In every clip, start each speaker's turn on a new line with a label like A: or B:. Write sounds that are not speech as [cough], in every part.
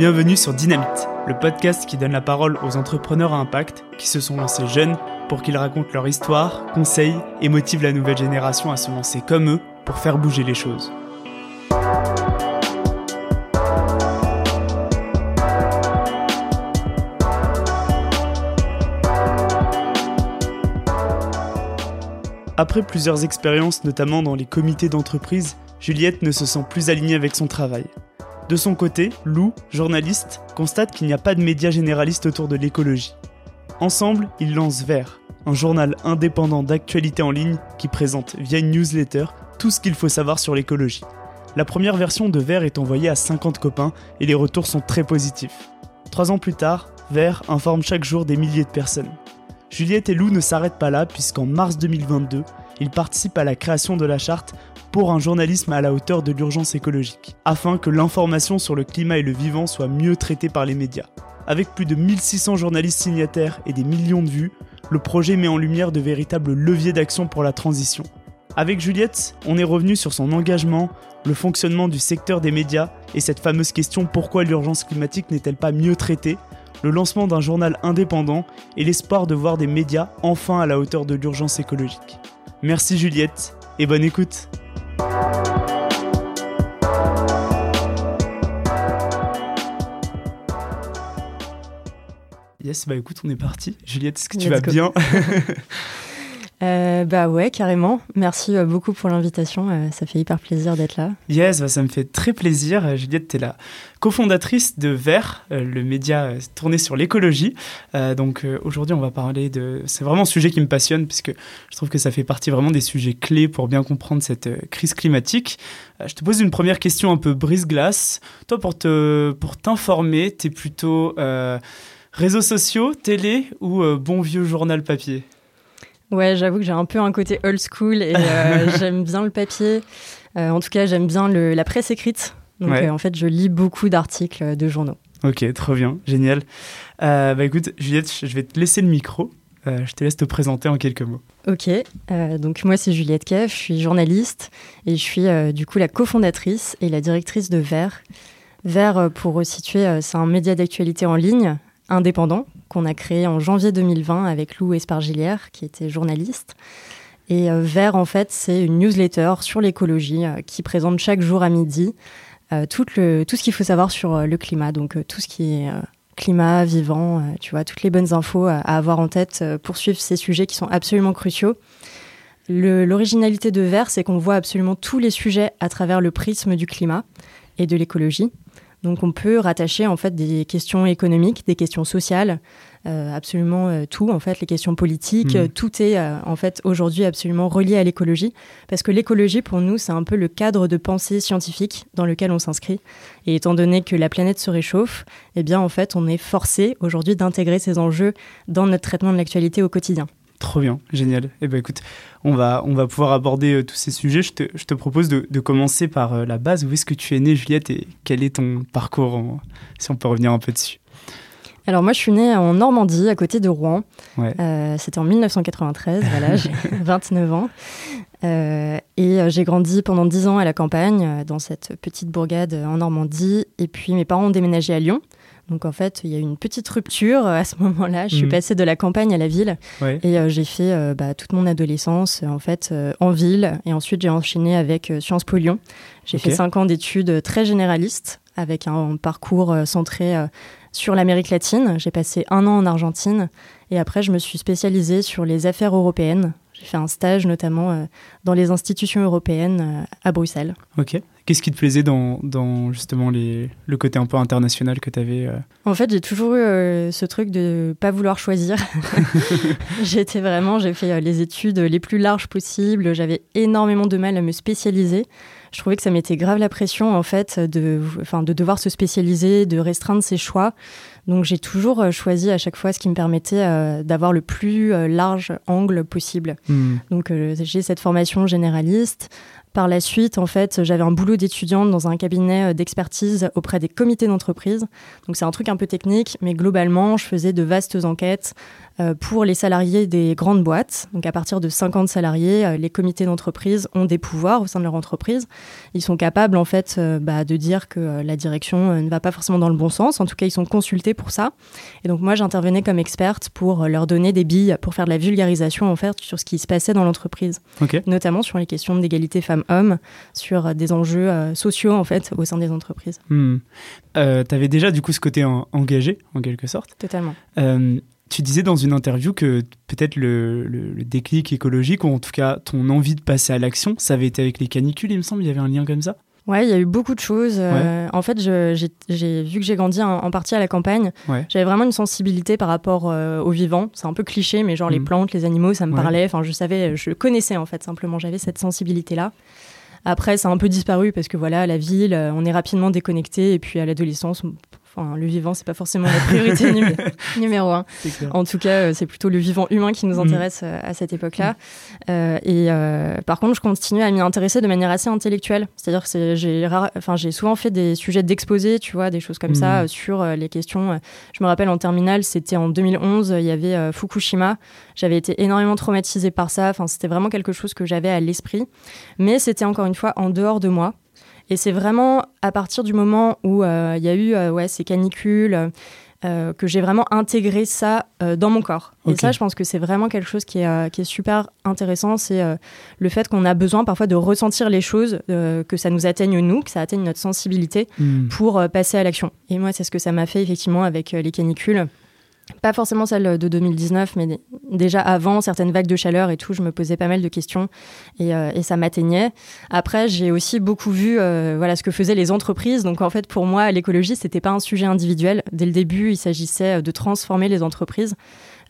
A: Bienvenue sur Dynamite, le podcast qui donne la parole aux entrepreneurs à impact qui se sont lancés jeunes pour qu'ils racontent leur histoire, conseillent et motivent la nouvelle génération à se lancer comme eux pour faire bouger les choses. Après plusieurs expériences, notamment dans les comités d'entreprise, Juliette ne se sent plus alignée avec son travail. De son côté, Lou, journaliste, constate qu'il n'y a pas de médias généralistes autour de l'écologie. Ensemble, ils lancent Vert, un journal indépendant d'actualité en ligne qui présente via une newsletter tout ce qu'il faut savoir sur l'écologie. La première version de Vert est envoyée à 50 copains et les retours sont très positifs. Trois ans plus tard, Vert informe chaque jour des milliers de personnes. Juliette et Lou ne s'arrêtent pas là puisqu'en mars 2022, ils participent à la création de la charte pour un journalisme à la hauteur de l'urgence écologique, afin que l'information sur le climat et le vivant soit mieux traitée par les médias. Avec plus de 1600 journalistes signataires et des millions de vues, le projet met en lumière de véritables leviers d'action pour la transition. Avec Juliette, on est revenu sur son engagement, le fonctionnement du secteur des médias et cette fameuse question pourquoi l'urgence climatique n'est-elle pas mieux traitée? le lancement d'un journal indépendant et l'espoir de voir des médias enfin à la hauteur de l'urgence écologique. Merci Juliette et bonne écoute. Yes, bah écoute, on est parti. Juliette, est-ce que tu vas bien [laughs] [laughs]
B: Euh, bah ouais, carrément. Merci euh, beaucoup pour l'invitation. Euh, ça fait hyper plaisir d'être là.
A: Yes, bah ça me fait très plaisir. Juliette, tu es la cofondatrice de Vert, le média tourné sur l'écologie. donc aujourd'hui, on va parler de... C'est vraiment un sujet qui me passionne puisque je trouve que ça fait partie vraiment des sujets clés pour bien comprendre cette crise climatique. je te pose une première question un peu brise-glace. Toi, pour te pour t'informer, tu es plutôt réseaux sociaux, télé ou bon vieux journal papier?
B: Ouais, j'avoue que j'ai un peu un côté old school et euh, [laughs] j'aime bien le papier. Euh, en tout cas, j'aime bien le, la presse écrite. Donc, euh, en fait, je lis beaucoup d'articles de journaux.
A: Ok, trop bien, génial. bah écoute, Juliette, je vais te laisser le micro. je te laisse te présenter en quelques mots.
B: Ok, donc moi c'est Juliette Keff, je suis journaliste et je suis du coup la cofondatrice et la directrice de Vert. Vert, pour resituer, c'est un média d'actualité en ligne indépendant qu'on a créé en janvier 2020 avec Lou Espargilière, qui était journaliste. Et euh, Vert, en fait, c'est une newsletter sur l'écologie euh, qui présente chaque jour à midi euh, tout, le, tout ce qu'il faut savoir sur le climat. Donc, tout ce qui est climat, vivant, tu vois, toutes les bonnes infos à, avoir en tête pour suivre ces sujets qui sont absolument cruciaux. L'originalité de Vert, c'est qu'on voit absolument tous les sujets à travers le prisme du climat et de l'écologie. Donc on peut rattacher en fait des questions économiques, des questions sociales, euh, absolument euh, tout en fait, les questions politiques, mmh. tout est euh, en fait aujourd'hui absolument relié à l'écologie parce que l'écologie pour nous c'est un peu le cadre de pensée scientifique dans lequel on s'inscrit et étant donné que la planète se réchauffe, eh bien en fait on est forcé aujourd'hui d'intégrer ces enjeux dans notre traitement de l'actualité au quotidien.
A: Trop bien, génial. Eh ben écoute, on va, on va pouvoir aborder euh, tous ces sujets. Je te, je te propose de, de, commencer par euh, la base. Où est-ce que tu es née, Juliette, et quel est ton parcours, si on peut revenir un peu dessus?
B: Alors moi je suis née en Normandie, à côté de Rouen. Euh, c'était en 1993, voilà, [laughs] j'ai 29 ans. et j'ai grandi pendant 10 ans à la campagne, dans cette petite bourgade en Normandie. Et puis mes parents ont déménagé à Lyon. Donc en fait, il y a eu une petite rupture euh, à ce moment-là. Je suis mhm. passée de la campagne à la ville et euh, j'ai fait euh, bah, toute mon adolescence en fait en ville et ensuite j'ai enchaîné avec Sciences Po Lyon. J'ai fait cinq ans d'études très généralistes avec un parcours centré sur l'Amérique latine. J'ai passé un an en Argentine et après je me suis spécialisée sur les affaires européennes. J'ai fait un stage notamment dans les institutions européennes à Bruxelles.
A: Ok. Qu'est-ce qui te plaisait dans, dans justement les, le côté un peu international que tu avais euh
B: En fait, j'ai toujours eu euh, ce truc de pas vouloir choisir. [laughs] [laughs] J'étais vraiment, j'ai fait euh, les études les plus larges possibles. J'avais énormément de mal à me spécialiser. Je trouvais que ça mettait grave la pression en fait de, enfin, de devoir se spécialiser, de restreindre ses choix. Donc j'ai toujours choisi à chaque fois ce qui me permettait d'avoir le plus large angle possible. Hmm. Donc j'ai cette formation généraliste. Par la suite, en fait, j'avais un boulot d'étudiante dans un cabinet euh, d'expertise auprès des comités d'entreprise. Donc c'est un truc un peu technique, mais globalement, je faisais de vastes enquêtes pour les salariés des grandes boîtes. Donc à partir de 50 salariés, euh, les comités d'entreprise ont des pouvoirs au sein de leur entreprise. Ils sont capables en fait euh, bah, de dire que la direction ne va pas forcément dans le bon sens. En tout cas, ils sont consultés pour ça. Et donc moi, j'intervenais comme experte pour leur donner des billes pour faire de la vulgarisation en fait sur ce qui se passait dans l'entreprise, notamment sur les questions d'égalité femmes-hommes, sur des enjeux sociaux en fait au sein des entreprises.
A: Hmm. tu avais déjà du coup ce côté engagé en quelque sorte.
B: Totalement.
A: Tu disais dans une interview que peut-être le, déclic écologique, ou en tout cas ton envie de passer à l'action, ça avait été avec les canicules, il me semble, il y avait un lien comme ça?
B: Ouais, il y a eu beaucoup de choses. Euh, en fait, j'ai vu que j'ai grandi en, partie à la campagne. J'avais vraiment une sensibilité par rapport euh, aux vivants. C'est un peu cliché, mais genre les mm. plantes, les animaux, ça me parlait. Enfin, je savais, je connaissais en fait simplement. J'avais cette sensibilité-là. Après, ça a un peu disparu parce que voilà, la ville, euh, on est rapidement déconnecté. Et puis à l'adolescence, Enfin, le vivant, c'est pas forcément la priorité [laughs] numéro un. En tout cas, euh, c'est plutôt le vivant humain qui nous mm. intéresse euh, à cette époque-là. Euh, et par contre, je continue à m'y intéresser de manière assez intellectuelle. C'est-à-dire que j'ai, enfin, j'ai souvent fait des sujets d'exposé, tu vois, des choses comme ça mm. sur les questions. Je me rappelle en terminale, c'était en 2011, il y avait Fukushima. J'avais été énormément traumatisée par ça. Enfin, c'était vraiment quelque chose que j'avais à l'esprit. Mais c'était encore une fois en dehors de moi. Et c'est vraiment à partir du moment où euh, il y a eu euh, ouais, ces canicules euh, que j'ai vraiment intégré ça dans mon corps. Et ça, je pense que c'est vraiment quelque chose qui est, qui est super intéressant. C'est le fait qu'on a besoin parfois de ressentir les choses, que ça nous atteigne nous, que ça atteigne notre sensibilité hmm. pour passer à l'action. Et moi, c'est ce que ça m'a fait effectivement avec les canicules pas forcément celle de 2019, mais déjà avant, certaines vagues de chaleur et tout, je me posais pas mal de questions et, euh, ça m'atteignait. Après, j'ai aussi beaucoup vu euh, voilà, ce que faisaient les entreprises. Donc en fait, pour moi, l'écologie, c'était pas un sujet individuel. Dès le début, il s'agissait de transformer les entreprises.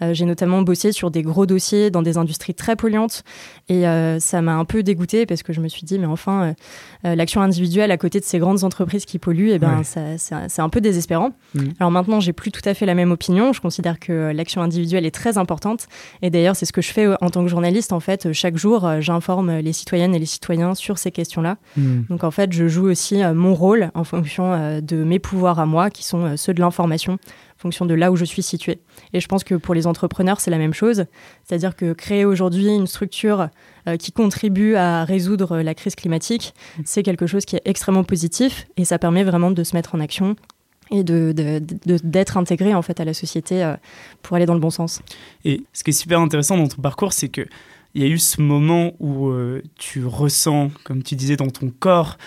B: Euh, j'ai notamment bossé sur des gros dossiers dans des industries très polluantes et euh, ça m'a un peu dégoûté parce que je me suis dit, mais enfin, euh, l'action individuelle à côté de ces grandes entreprises qui polluent, et eh ben, c'est un peu désespérant. Mm. Alors maintenant, j'ai plus tout à fait la même opinion. Je considère que l'action individuelle est très importante et d'ailleurs, c'est ce que je fais en tant que journaliste. En fait, chaque jour, j'informe les citoyennes et les citoyens sur ces questions-là. Mm. Donc en fait, je joue aussi mon rôle en fonction de mes pouvoirs à moi, qui sont ceux de l'information fonction de là où je suis située. Et je pense que pour les entrepreneurs, c'est la même chose. C'est-à-dire que créer aujourd'hui une structure euh, qui contribue à résoudre la crise climatique, c'est quelque chose qui est extrêmement positif et ça permet vraiment de se mettre en action et de, d'être intégré en fait à la société euh, pour aller dans le bon sens.
A: Et ce qui est super intéressant dans ton parcours, c'est que il y a eu ce moment où euh, tu ressens, comme tu disais, dans ton corps,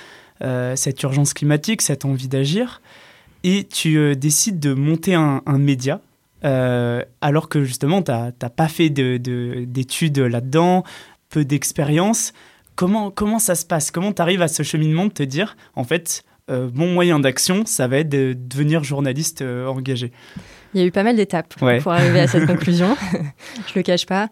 A: cette urgence climatique, cette envie d'agir et tu euh, décides de monter un, média. Euh, alors que justement, tu n'as pas fait d'études là-dedans, peu d'expérience. Comment, comment ça se passe? Comment tu arrives à ce cheminement de te dire, en fait, euh, mon moyen d'action, ça va être de devenir journaliste engagé?
B: Il y a eu pas mal d'étapes pour arriver à cette [laughs] conclusion. [laughs] je le cache pas.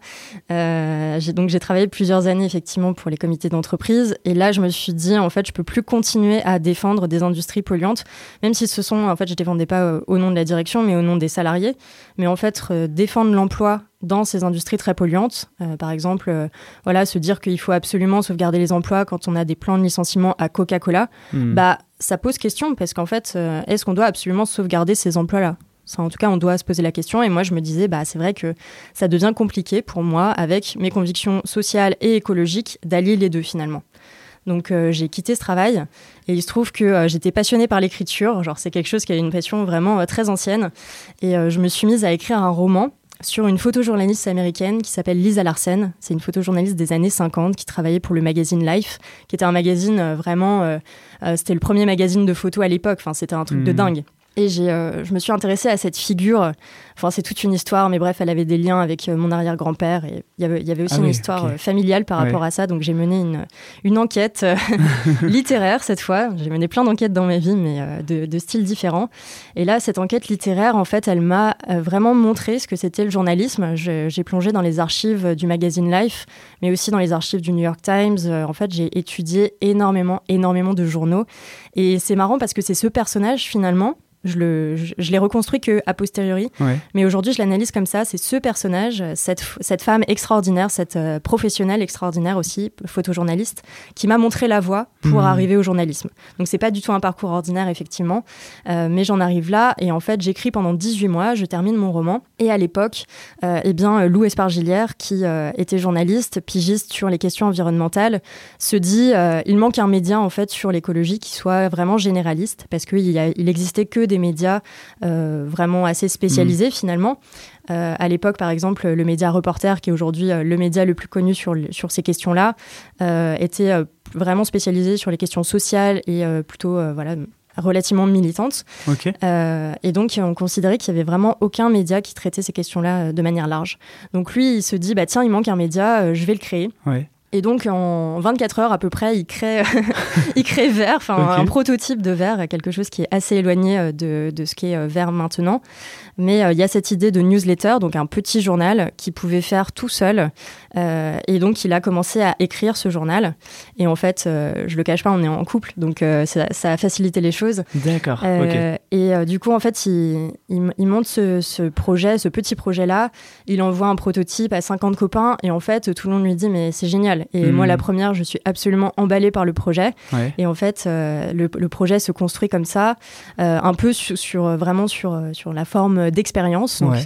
B: Euh, j'ai donc j'ai travaillé plusieurs années effectivement pour les comités d'entreprise et là je me suis dit en fait je peux plus continuer à défendre des industries polluantes, même si ce sont en fait je défendais pas euh, au nom de la direction mais au nom des salariés, mais en fait euh, défendre l'emploi dans ces industries très polluantes. par exemple, voilà, se dire qu'il faut absolument sauvegarder les emplois quand on a des plans de licenciement à Coca-Cola, hmm. bah ça pose question parce qu'en fait, est-ce qu'on doit absolument sauvegarder ces emplois-là? En tout cas, on doit se poser la question. Et moi, je me disais, bah, c'est vrai que ça devient compliqué pour moi, avec mes convictions sociales et écologiques, d'allier les deux finalement. Donc euh, j'ai quitté ce travail et il se trouve que euh, j'étais passionnée par l'écriture. Genre c'est quelque chose qui a une passion vraiment euh, très ancienne. Et je me suis mise à écrire un roman sur une photojournaliste américaine qui s'appelle Lisa Larsen. C'est une photojournaliste des années 50 qui travaillait pour le magazine Life, qui était un magazine vraiment... c'était le premier magazine de photos à l'époque. Enfin, c'était un truc de mmh. dingue. Et euh, je me suis intéressée à cette figure. Enfin, c'est toute une histoire, mais bref, elle avait des liens avec euh, mon arrière-grand-père. Et il y avait, y avait aussi ah une histoire euh, familiale par rapport à ça. Donc, j'ai mené une, une enquête [laughs] [laughs] littéraire cette fois. J'ai mené plein d'enquêtes dans ma vie, mais de, de, styles différents. Et là, cette enquête littéraire, en fait, elle m'a vraiment montré ce que c'était le journalisme. j'ai plongé dans les archives du magazine Life, mais aussi dans les archives du New York Times. en fait, j'ai étudié énormément, énormément de journaux. Et c'est marrant parce que c'est ce personnage, finalement, Je, le, je, l'ai reconstruit que a posteriori. Mais aujourd'hui, je l'analyse comme ça. C'est ce personnage, cette, cette femme extraordinaire, cette euh, professionnelle extraordinaire aussi, photojournaliste, qui m'a montré la voie pour mmh. arriver au journalisme. Donc, c'est pas du tout un parcours ordinaire, effectivement. Euh, mais j'en arrive là. Et en fait, j'écris pendant 18 mois. Je termine mon roman. Et à l'époque, euh, eh bien, Lou Espargilière, qui était journaliste, pigiste sur les questions environnementales, se dit il manque un média, en fait, sur l'écologie qui soit vraiment généraliste, parce qu'il il existait que des médias euh, vraiment assez spécialisés mmh. finalement. Euh, à l'époque, par exemple, le média Reporter, qui est aujourd'hui euh, le média le plus connu sur, sur ces questions-là, était vraiment spécialisé sur les questions sociales et plutôt voilà, relativement militantes. et donc, on considérait qu'il n'y avait vraiment aucun média qui traitait ces questions-là de manière large. Donc, lui, il se dit, bah, tiens, il manque un média, je vais le créer. Ouais. Et donc, en 24 heures à peu près, il crée, [laughs] il crée Vert, enfin un prototype de Vert, quelque chose qui est assez éloigné euh, de, de ce qu'est euh, Vert maintenant. Mais euh, il y a cette idée de newsletter, donc un petit journal qui pouvait faire tout seul. et donc, il a commencé à écrire ce journal. Et en fait, je le cache pas, on est en couple, donc ça, ça, a facilité les choses.
A: D'accord.
B: Et du coup, en fait, il, il, monte ce, ce, projet, ce petit projet-là. Il envoie un prototype à 50 copains. Et en fait, tout le monde lui dit, mais c'est génial et moi, la hmm. première, je suis absolument emballée par le projet. Et en fait, euh, le, projet se construit comme ça, euh, un peu sur, vraiment sur, sur la forme d'expérience. Donc,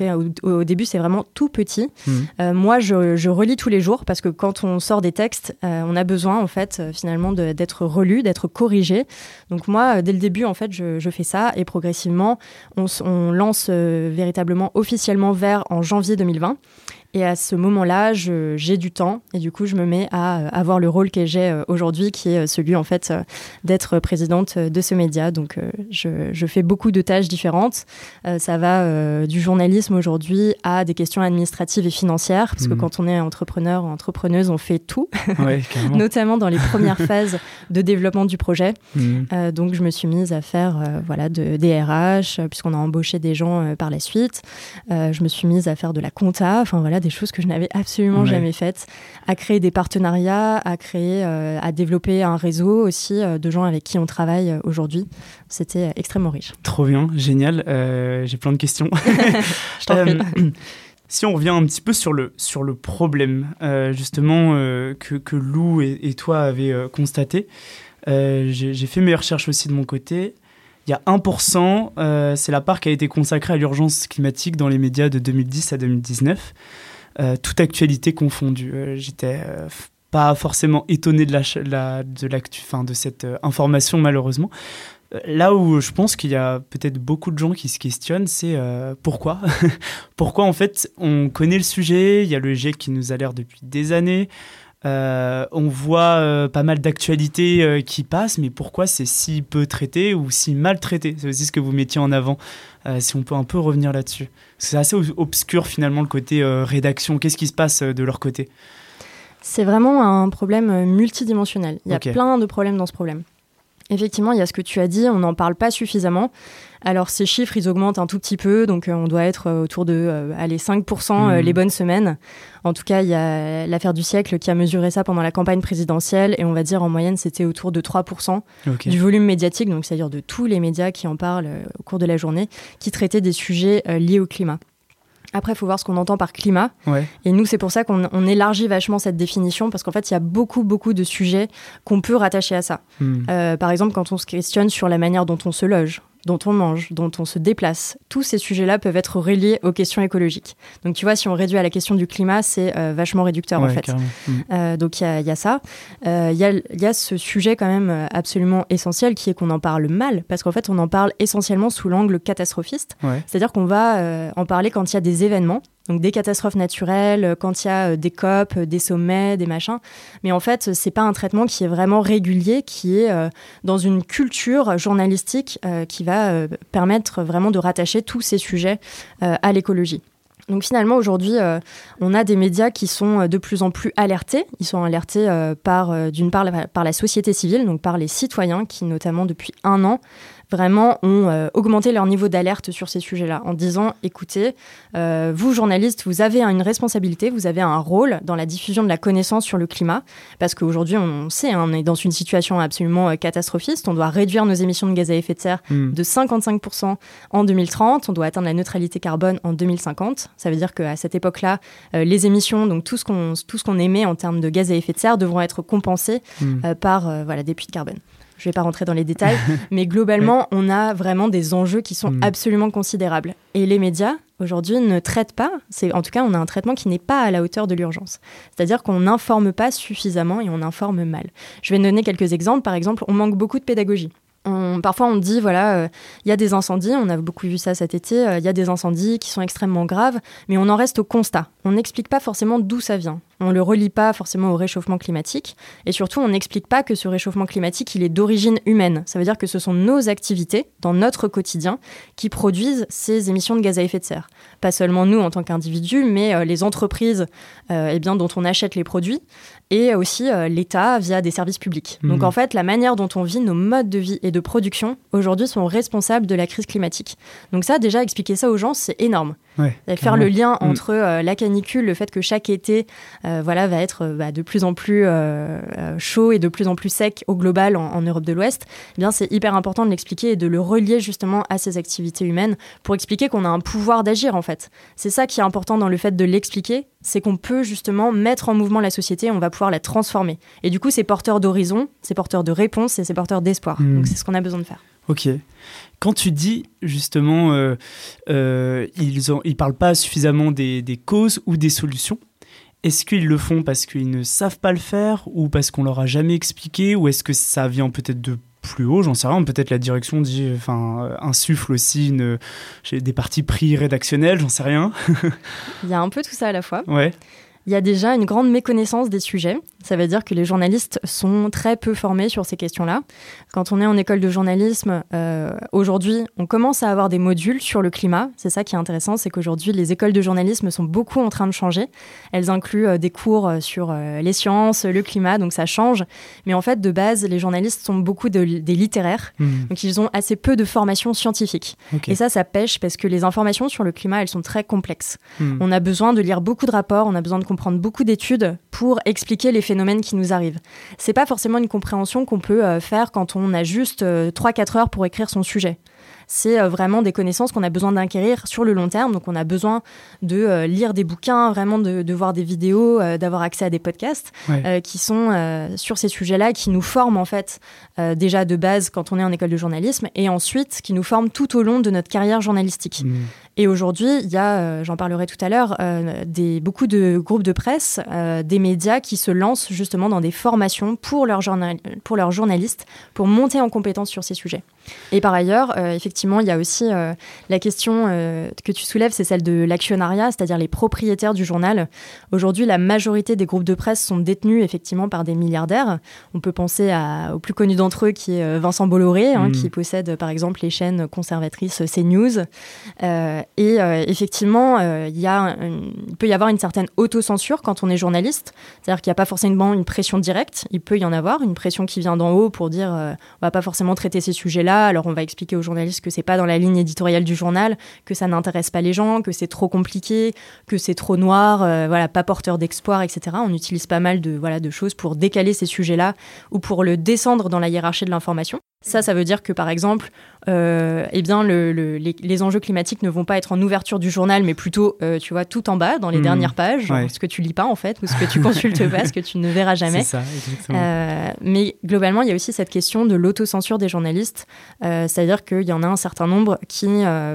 B: au, début, c'est vraiment tout petit. Hmm. Euh, moi, je, relis tous les jours parce que quand on sort des textes, on a besoin, en fait, finalement, d'être relu, d'être corrigé. Donc, moi, dès le début, en fait, je, fais ça et progressivement, on, on lance véritablement officiellement vers en janvier 2020. Et à ce moment-là, j'ai du temps et du coup, je me mets à euh, avoir le rôle que j'ai euh, aujourd'hui, qui est celui en fait euh, d'être présidente de ce média. Donc, je, fais beaucoup de tâches différentes. ça va du journalisme aujourd'hui à des questions administratives et financières, parce que mmh. quand on est entrepreneur ou entrepreneuse, on fait tout, [laughs] notamment dans les premières [laughs] phases de développement du projet. Mmh. donc, je me suis mise à faire voilà de, des RH, puisqu'on a embauché des gens par la suite. je me suis mise à faire de la compta, enfin voilà des choses que je n'avais absolument jamais faites, à créer des partenariats, à créer, euh, à développer un réseau aussi euh, de gens avec qui on travaille euh, aujourd'hui. C'était extrêmement riche.
A: Trop bien, génial. J'ai plein de questions. [laughs]
B: je t'en prie.
A: Si on revient un petit peu sur le, sur le problème, justement, que, que, Lou et, toi avez constaté, j'ai fait mes recherches aussi de mon côté. Il y a 1%, c'est la part qui a été consacrée à l'urgence climatique dans les médias de 2010 à 2019. Euh, toute actualité confondue. Euh, j'étais euh, pas forcément étonné de la, de l'actu, fin, de cette information malheureusement. Là où je pense qu'il y a peut-être beaucoup de gens qui se questionnent, c'est pourquoi [laughs] Pourquoi en fait on connaît le sujet, il y a le GIEC qui nous a l'air depuis des années, on voit pas mal d'actualités qui passent, mais pourquoi c'est si peu traité ou si mal traité? C'est aussi ce que vous mettiez en avant, si on peut un peu revenir là-dessus. C'est assez obscur finalement le côté euh, rédaction. Qu'est-ce qui se passe euh, de leur côté?
B: C'est vraiment un problème euh, multidimensionnel. Il y a plein de problèmes dans ce problème. Effectivement, il y a ce que tu as dit, on n'en parle pas suffisamment. Alors ces chiffres, ils augmentent un tout petit peu, donc on doit être autour de allez, 5% mmh. les bonnes semaines. En tout cas, il y a l'affaire du siècle qui a mesuré ça pendant la campagne présidentielle, et on va dire en moyenne, c'était autour de 3% du volume médiatique, donc c'est-à-dire de tous les médias qui en parlent au cours de la journée, qui traitaient des sujets liés au climat. Après, il faut voir ce qu'on entend par climat. Et nous, c'est pour ça qu'on élargit vachement cette définition, parce qu'en fait, il y a beaucoup, beaucoup de sujets qu'on peut rattacher à ça. Hmm. Euh, par exemple, quand on se questionne sur la manière dont on se loge, dont on mange, dont on se déplace, tous ces sujets-là peuvent être reliés aux questions écologiques. Donc tu vois, si on réduit à la question du climat, c'est euh, vachement réducteur en fait. Hmm. Euh, donc il y, a, ça. Il y, a, ce sujet quand même absolument essentiel qui est qu'on en parle mal, parce qu'en fait on en parle essentiellement sous l'angle catastrophiste. C'est-à-dire qu'on va en parler quand il y a des événements donc des catastrophes naturelles, euh, quand il y a euh, des COP, euh, des sommets, des machins. Mais en fait, c'est pas un traitement qui est vraiment régulier, qui est dans une culture journalistique qui va permettre vraiment de rattacher tous ces sujets à l'écologie. Donc finalement aujourd'hui, on a des médias qui sont de plus en plus alertés. Ils sont alertés par d'une part par la société civile, donc par les citoyens qui notamment depuis un an vraiment ont euh, augmenté leur niveau d'alerte sur ces sujets-là en disant écoutez, euh, vous journalistes, vous avez une responsabilité, vous avez un rôle dans la diffusion de la connaissance sur le climat, parce qu'aujourd'hui on sait, hein, on est dans une situation absolument euh, catastrophiste, on doit réduire nos émissions de gaz à effet de serre hmm. de 55% en 2030, on doit atteindre la neutralité carbone en 2050. Ça veut dire qu'à cette époque-là, les émissions, donc tout ce qu'on émet en termes de gaz à effet de serre, devront être compensées hmm. par voilà des puits de carbone. Je ne vais pas rentrer dans les détails, [laughs] mais globalement, on a vraiment des enjeux qui sont mm. absolument considérables. Et les médias, aujourd'hui, ne traitent pas, c'est en tout cas, on a un traitement qui n'est pas à la hauteur de l'urgence. C'est-à-dire qu'on n'informe pas suffisamment et on informe mal. Je vais donner quelques exemples. Par exemple, on manque beaucoup de pédagogie. Parfois, on dit, voilà, euh, il y a des incendies, on a beaucoup vu ça cet été, euh, il y a des incendies qui sont extrêmement graves, mais on en reste au constat. On n'explique pas forcément d'où ça vient. On ne le relie pas forcément au réchauffement climatique. Et surtout, on n'explique pas que ce réchauffement climatique, il est d'origine humaine. Ça veut dire que ce sont nos activités, dans notre quotidien, qui produisent ces émissions de gaz à effet de serre. Pas seulement nous en tant qu'individus, mais euh, les entreprises eh bien, dont on achète les produits, et aussi euh, l'État via des services publics. Mmh. Donc en fait, la manière dont on vit, nos modes de vie et de production, aujourd'hui, sont responsables de la crise climatique. Donc ça, déjà, expliquer ça aux gens, c'est énorme. Faire le lien mmh. entre la canicule, le fait que chaque été, euh, voilà, va être euh, bah, de plus en plus euh, chaud et de plus en plus sec au global en, Europe de l'Ouest, eh bien c'est hyper important de l'expliquer et de le relier justement à ces activités humaines pour expliquer qu'on a un pouvoir d'agir en fait. C'est ça qui est important dans le fait de l'expliquer, c'est qu'on peut justement mettre en mouvement la société, on va pouvoir la transformer. Et du coup, c'est porteur d'horizon, c'est porteur de réponse et c'est porteur d'espoir. Hmm. Donc c'est ce qu'on a besoin de faire.
A: Ok. Quand tu dis justement, ils ne parlent pas suffisamment des, causes ou des solutions, est-ce qu'ils le font parce qu'ils ne savent pas le faire ou parce qu'on leur a jamais expliqué ou est-ce que ça vient peut-être de plus haut, j'en sais rien, peut-être la direction dit, enfin, insuffle aussi une, des partis pris rédactionnels, j'en sais rien.
B: Il y a un peu tout ça à la fois.
A: Ouais
B: il y a déjà une grande méconnaissance des sujets. Ça veut dire que les journalistes sont très peu formés sur ces questions-là. Quand on est en école de journalisme, euh, aujourd'hui, on commence à avoir des modules sur le climat. C'est ça qui est intéressant, c'est qu'aujourd'hui, les écoles de journalisme sont beaucoup en train de changer. Elles incluent euh, des cours euh, sur les sciences, le climat, donc ça change. Mais en fait, de base, les journalistes sont beaucoup des littéraires. Mmh. Donc ils ont assez peu de formation scientifique. Et ça, ça pêche parce que les informations sur le climat, elles sont très complexes. Mmh. On a besoin de lire beaucoup de rapports, on a besoin de prendre beaucoup d'études pour expliquer les phénomènes qui nous arrivent. C'est pas forcément une compréhension qu'on peut euh, faire quand on a juste 3-4 euh, heures pour écrire son sujet c'est euh, vraiment des connaissances qu'on a besoin d'acquérir sur le long terme. Donc, on a besoin de lire des bouquins, vraiment de, voir des vidéos, d'avoir accès à des podcasts qui sont sur ces sujets-là, qui nous forment en fait déjà de base quand on est en école de journalisme et ensuite qui nous forment tout au long de notre carrière journalistique. Mmh. Et aujourd'hui, il y a, euh, j'en parlerai tout à l'heure, euh, des, beaucoup de groupes de presse, euh, des médias qui se lancent justement dans des formations pour, leurs pour leurs journalistes, pour monter en compétence sur ces sujets. Et par ailleurs, effectivement, il y a aussi la question que tu soulèves, c'est celle de l'actionnariat, c'est-à-dire les propriétaires du journal. Aujourd'hui, la majorité des groupes de presse sont détenus effectivement par des milliardaires. On peut penser à, au plus connu d'entre eux qui est Vincent Bolloré, hein, mmh. qui possède par exemple les chaînes conservatrices CNews. Et euh, effectivement, euh, il, peut y avoir une certaine autocensure quand on est journaliste. C'est-à-dire qu'il n'y a pas forcément une pression directe. Il peut y en avoir, une pression qui vient d'en haut pour dire euh, on va pas forcément traiter ces sujets-là. Alors on va expliquer aux journalistes que c'est pas dans la ligne éditoriale du journal, que ça n'intéresse pas les gens, que c'est trop compliqué, que c'est trop noir, voilà, pas porteur d'espoir, etc. On utilise pas mal de, voilà, de choses pour décaler ces sujets-là ou pour le descendre dans la hiérarchie de l'information. Ça, ça veut dire que par exemple, euh, eh bien, le, les, enjeux climatiques ne vont pas être en ouverture du journal, mais plutôt, euh, tu vois, tout en bas, dans les mmh. dernières pages, ce que tu lis pas en fait, ou ce que tu consultes pas, ce que tu ne verras jamais.
A: Ça,
B: euh, mais globalement, il y a aussi cette question de l'autocensure des journalistes, euh, c'est-à-dire qu'il y en a un certain nombre qui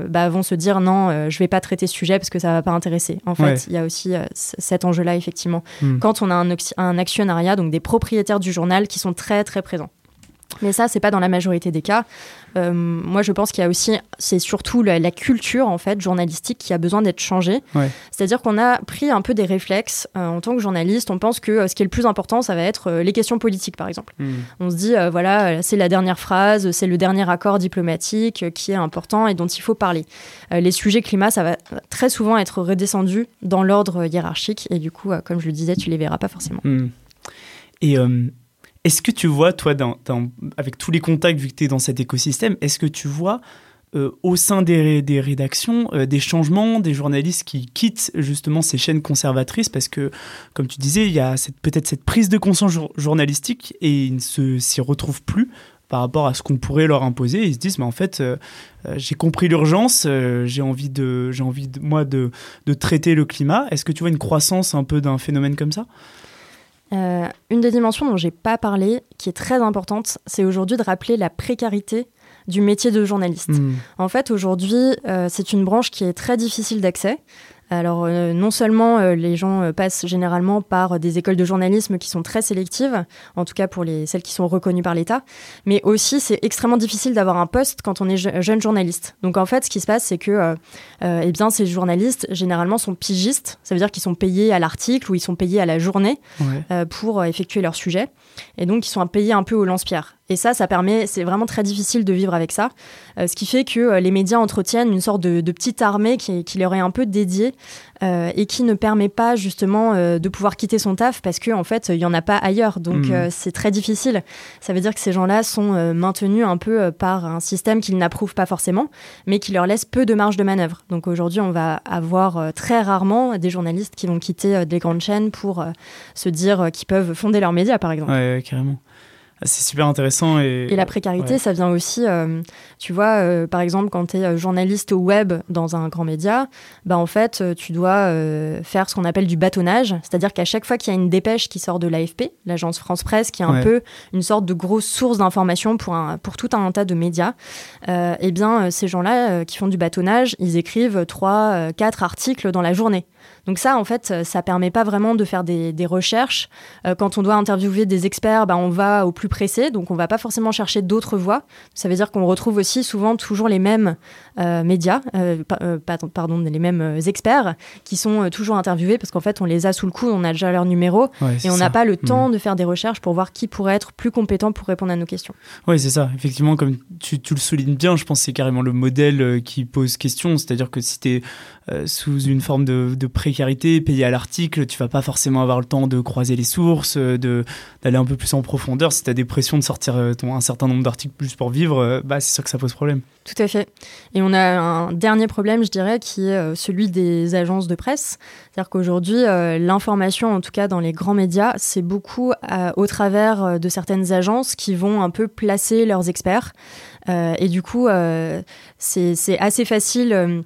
B: bah, vont se dire non, je vais pas traiter ce sujet parce que ça va pas intéresser. En fait, il y a aussi cet enjeu-là effectivement. Mmh. Quand on a un, un actionnariat, donc des propriétaires du journal qui sont très très présents. Mais ça, c'est pas dans la majorité des cas. Euh, moi, je pense qu'il y a aussi, c'est surtout la, culture en fait journalistique qui a besoin d'être changée. C'est-à-dire qu'on a pris un peu des réflexes euh, en tant que journaliste. On pense que euh, ce qui est le plus important, ça va être les questions politiques, par exemple. Hmm. On se dit, voilà, c'est la dernière phrase, c'est le dernier accord diplomatique qui est important et dont il faut parler. les sujets climat, ça va très souvent être redescendu dans l'ordre hiérarchique et du coup, comme je le disais, tu les verras pas forcément.
A: Hmm. Et Est-ce que tu vois, toi, avec tous les contacts, vu que tu es dans cet écosystème, est-ce que tu vois euh, au sein des, rédactions euh, des changements, des journalistes qui quittent justement ces chaînes conservatrices? Parce que, comme tu disais, il y a peut-être cette prise de conscience journalistique et ils ne s'y retrouvent plus par rapport à ce qu'on pourrait leur imposer. Ils se disent, mais en fait, euh, j'ai compris l'urgence, j'ai envie, de, envie de, moi de, de traiter le climat. Est-ce que tu vois une croissance un peu d'un phénomène comme ça?
B: Une des dimensions dont j'ai pas parlé, qui est très importante, c'est aujourd'hui de rappeler la précarité du métier de journaliste. Hmm. En fait, aujourd'hui, euh, c'est une branche qui est très difficile d'accès. Alors euh, non seulement euh, les gens euh, passent généralement par des écoles de journalisme qui sont très sélectives, en tout cas pour les, celles qui sont reconnues par l'État, mais aussi c'est extrêmement difficile d'avoir un poste quand on est jeune journaliste. Donc en fait ce qui se passe c'est que eh bien, ces journalistes généralement sont pigistes, ça veut dire qu'ils sont payés à l'article ou ils sont payés à la journée pour effectuer leur sujet, et donc ils sont payés un peu au lance-pierre. Et ça, ça permet, c'est vraiment très difficile de vivre avec ça, ce qui fait que les médias entretiennent une sorte de, petite armée qui, qui leur est un peu dédiée euh, et qui ne permet pas justement euh, de pouvoir quitter son taf parce qu'en en fait il y en a pas ailleurs. Donc euh, c'est très difficile. Ça veut dire que ces gens-là sont maintenus un peu par un système qu'ils n'approuvent pas forcément mais qui leur laisse peu de marge de manœuvre. Donc aujourd'hui on va avoir très rarement des journalistes qui vont quitter des grandes chaînes pour se dire qu'ils peuvent fonder leurs médias par exemple.
A: Ouais carrément. ah, c'est super intéressant. Et,
B: et la précarité, ça vient aussi, euh, tu vois, euh, par exemple, quand tu es euh, journaliste au web dans un grand média, bah, en fait, tu dois faire ce qu'on appelle du bâtonnage, c'est-à-dire qu'à chaque fois qu'il y a une dépêche qui sort de l'AFP, l'agence France Presse, qui est un peu une sorte de grosse source d'information pour, pour tout un tas de médias, eh bien, ces gens-là qui font du bâtonnage, ils écrivent trois, quatre articles dans la journée. Donc ça, en fait, ça permet pas vraiment de faire des, recherches. Euh, quand on doit interviewer des experts, bah, on va au plus pressé, donc on va pas forcément chercher d'autres voix. Ça veut dire qu'on retrouve aussi souvent toujours les mêmes euh, médias, euh, pardon, les mêmes experts qui sont toujours interviewés parce qu'en fait, on les a sous le coude, on a déjà leur numéro et on n'a pas le temps mmh. de faire des recherches pour voir qui pourrait être plus compétent pour répondre à nos questions.
A: Oui, c'est ça. Effectivement, comme tu, tu, le soulignes bien, je pense que c'est carrément le modèle qui pose question. C'est-à-dire que si tu es sous une forme de, précarité, payé à l'article, tu vas pas forcément avoir le temps de croiser les sources, euh, de d'aller un peu plus en profondeur. Si tu as des pressions de sortir euh, ton, un certain nombre d'articles plus pour vivre, bah, c'est sûr que ça pose problème.
B: Tout à fait. Et on a un dernier problème, je dirais, qui est celui des agences de presse. C'est-à-dire qu'aujourd'hui, l'information, en tout cas dans les grands médias, c'est beaucoup au travers de certaines agences qui vont un peu placer leurs experts. et du coup, c'est assez facile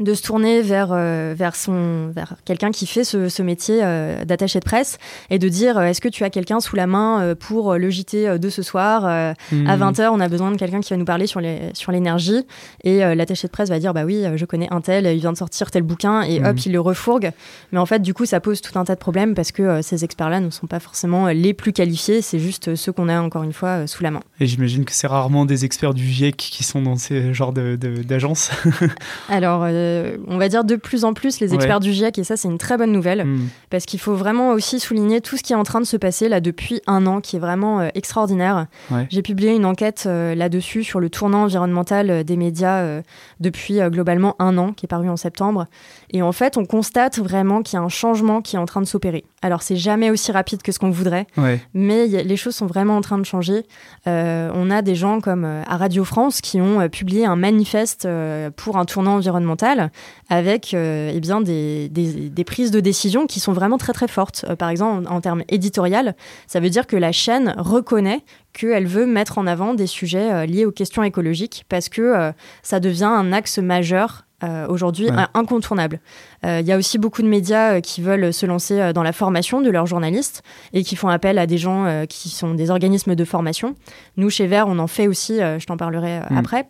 B: de se tourner vers vers vers son vers quelqu'un qui fait ce, ce métier euh, d'attaché de presse et de dire euh, est-ce que tu as quelqu'un sous la main euh, pour le JT de ce soir à 20h hmm. on a besoin de quelqu'un qui va nous parler sur les sur l'énergie et l'attaché de presse va dire bah oui je connais un tel il vient de sortir tel bouquin et hop hmm. il le refourgue mais en fait du coup ça pose tout un tas de problèmes parce que ces experts là ne sont pas forcément les plus qualifiés c'est juste ceux qu'on a encore une fois sous la main
A: et j'imagine que c'est rarement des experts du GIEC qui sont dans ces genres d'agences de,
B: alors euh, on va dire de plus en plus les experts du GIEC, et ça c'est une très bonne nouvelle, hmm. parce qu'il faut vraiment aussi souligner tout ce qui est en train de se passer là depuis un an, qui est vraiment euh, extraordinaire. J'ai publié une enquête euh, là-dessus sur le tournant environnemental des médias depuis globalement un an, qui est paru en septembre. Et en fait, on constate vraiment qu'il y a un changement qui est en train de s'opérer. Alors c'est jamais aussi rapide que ce qu'on voudrait, mais les choses sont vraiment en train de changer. on a des gens comme à Radio France qui ont publié un manifeste pour un tournant environnemental avec euh, eh bien des, des, prises de décision qui sont vraiment très très fortes. Euh, par exemple, en, termes éditorial, ça veut dire que la chaîne reconnaît qu'elle veut mettre en avant des sujets euh, liés aux questions écologiques parce que ça devient un axe majeur aujourd'hui incontournable. Il y a aussi beaucoup de médias qui veulent se lancer dans la formation de leurs journalistes et qui font appel à des gens qui sont des organismes de formation. Nous, chez Vert, on en fait aussi, je t'en parlerai mm. après.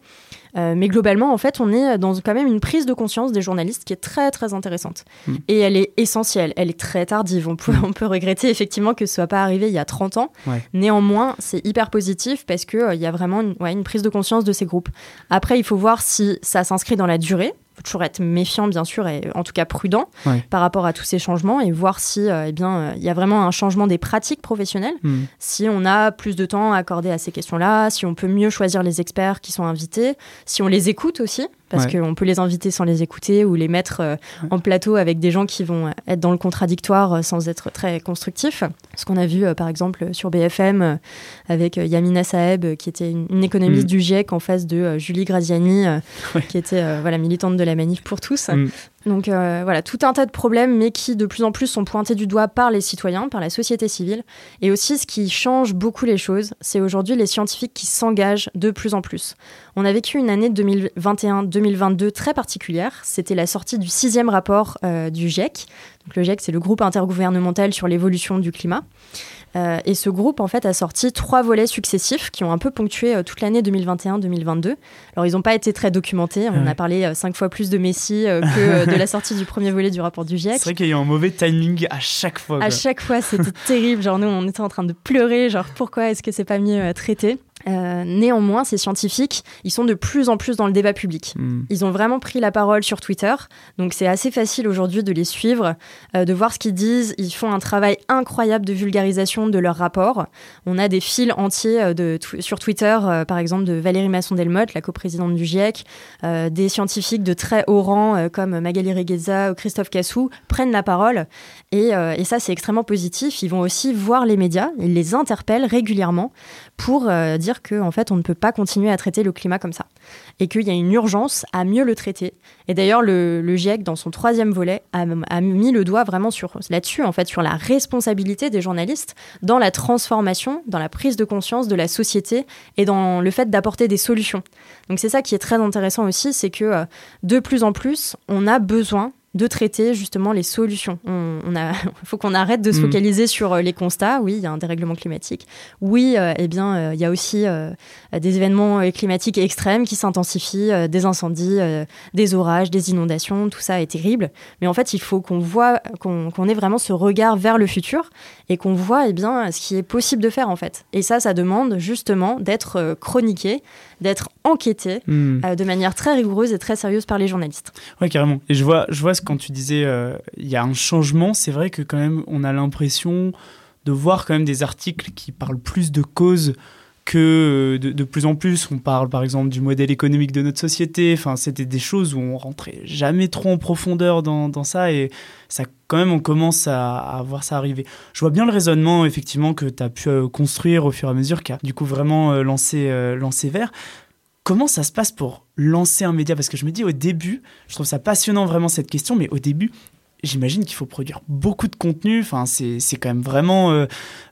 B: Euh, mais globalement, en fait, on est dans quand même une prise de conscience des journalistes qui est très très intéressante. Mm. Et elle est essentielle, elle est très tardive. On peut, mm. [laughs] on peut regretter effectivement que ce soit pas arrivé il y a 30 ans. Néanmoins, c'est hyper positif parce qu'il euh, il y a vraiment une, une prise de conscience de ces groupes. Après, il faut voir si ça s'inscrit dans la durée faut toujours être méfiant, bien sûr, et en tout cas prudent par rapport à tous ces changements et voir si, euh, eh bien, euh, il y a vraiment un changement des pratiques professionnelles. Hmm. Si on a plus de temps accordé à ces questions-là, si on peut mieux choisir les experts qui sont invités, si on les écoute aussi, parce qu'on peut les inviter sans les écouter ou les mettre euh, en plateau avec des gens qui vont être dans le contradictoire euh, sans être très constructifs. Ce qu'on a vu par exemple sur BFM avec Yamina Saeb, qui était une, économiste mm. du GIEC en face de Julie Graziani, [laughs] qui était voilà, militante de la manif pour tous. Mm. Donc euh, voilà, tout un tas de problèmes, mais qui de plus en plus sont pointés du doigt par les citoyens, par la société civile. Et aussi, ce qui change beaucoup les choses, c'est aujourd'hui les scientifiques qui s'engagent de plus en plus. On a vécu une année 2021-2022 très particulière. C'était la sortie du sixième rapport euh, du GIEC. Donc le GIEC, c'est le groupe intergouvernemental sur l'évolution du climat. Euh, et ce groupe, en fait, a sorti trois volets successifs qui ont un peu ponctué euh, toute l'année 2021-2022. Alors, ils n'ont pas été très documentés. On a parlé euh, cinq fois plus de Messi que de la sortie du premier volet du rapport du GIEC.
A: C'est vrai qu'il y a eu un mauvais timing à chaque fois.
B: À chaque fois, c'était terrible. Genre, nous, on était en train de pleurer. Genre, pourquoi est-ce que c'est pas mieux traité? Euh, néanmoins, ces scientifiques, ils sont de plus en plus dans le débat public. Hmm. Ils ont vraiment pris la parole sur Twitter, donc c'est assez facile aujourd'hui de les suivre, euh, de voir ce qu'ils disent. Ils font un travail incroyable de vulgarisation de leurs rapports. On a des fils entiers euh, de sur Twitter, par exemple de Valérie Masson-Delmotte, la coprésidente du GIEC, des scientifiques de très haut rang comme Magali Regueza ou Christophe Cassou prennent la parole. Et, et ça, c'est extrêmement positif. Ils vont aussi voir les médias, ils les interpellent régulièrement pour dire qu'en en fait, on ne peut pas continuer à traiter le climat comme ça et qu'il y a une urgence à mieux le traiter. Et d'ailleurs, le, GIEC, dans son troisième volet, a, mis le doigt vraiment sur là-dessus, en fait, sur la responsabilité des journalistes dans la transformation, dans la prise de conscience de la société et dans le fait d'apporter des solutions. Donc c'est ça qui est très intéressant aussi, c'est que euh, de plus en plus, on a besoin de traiter justement les solutions. On, a, [laughs] faut qu'on arrête de se mm. focaliser sur euh, les constats. Oui, il y a un dérèglement climatique. Oui, euh, eh bien, euh, il y a aussi des événements climatiques extrêmes qui s'intensifient, des incendies, des orages, des inondations. Tout ça est terrible. Mais en fait, il faut qu'on voit, qu'on ait vraiment ce regard vers le futur et qu'on voit, eh bien, ce qui est possible de faire en fait. Et ça, ça demande justement d'être chroniqué, d'être enquêté mm. de manière très rigoureuse et très sérieuse par les journalistes.
A: Oui, carrément. Et je vois, je vois ce quand tu disais euh, il y a un changement, c'est vrai que quand même on a l'impression de voir quand même des articles qui parlent plus de causes que euh, de, plus en plus on parle par exemple du modèle économique de notre société. Enfin, c'était des choses où on rentrait jamais trop en profondeur dans, ça et ça quand même on commence à, voir ça arriver. Je vois bien le raisonnement effectivement que tu as pu euh, construire au fur et à mesure qui a du coup vraiment lancé, lancé vers. Comment ça se passe pour lancer un média? Parce que je me dis au début, je trouve ça passionnant vraiment cette question, mais au début, j'imagine qu'il faut produire beaucoup de contenu. Enfin, c'est, quand même vraiment euh,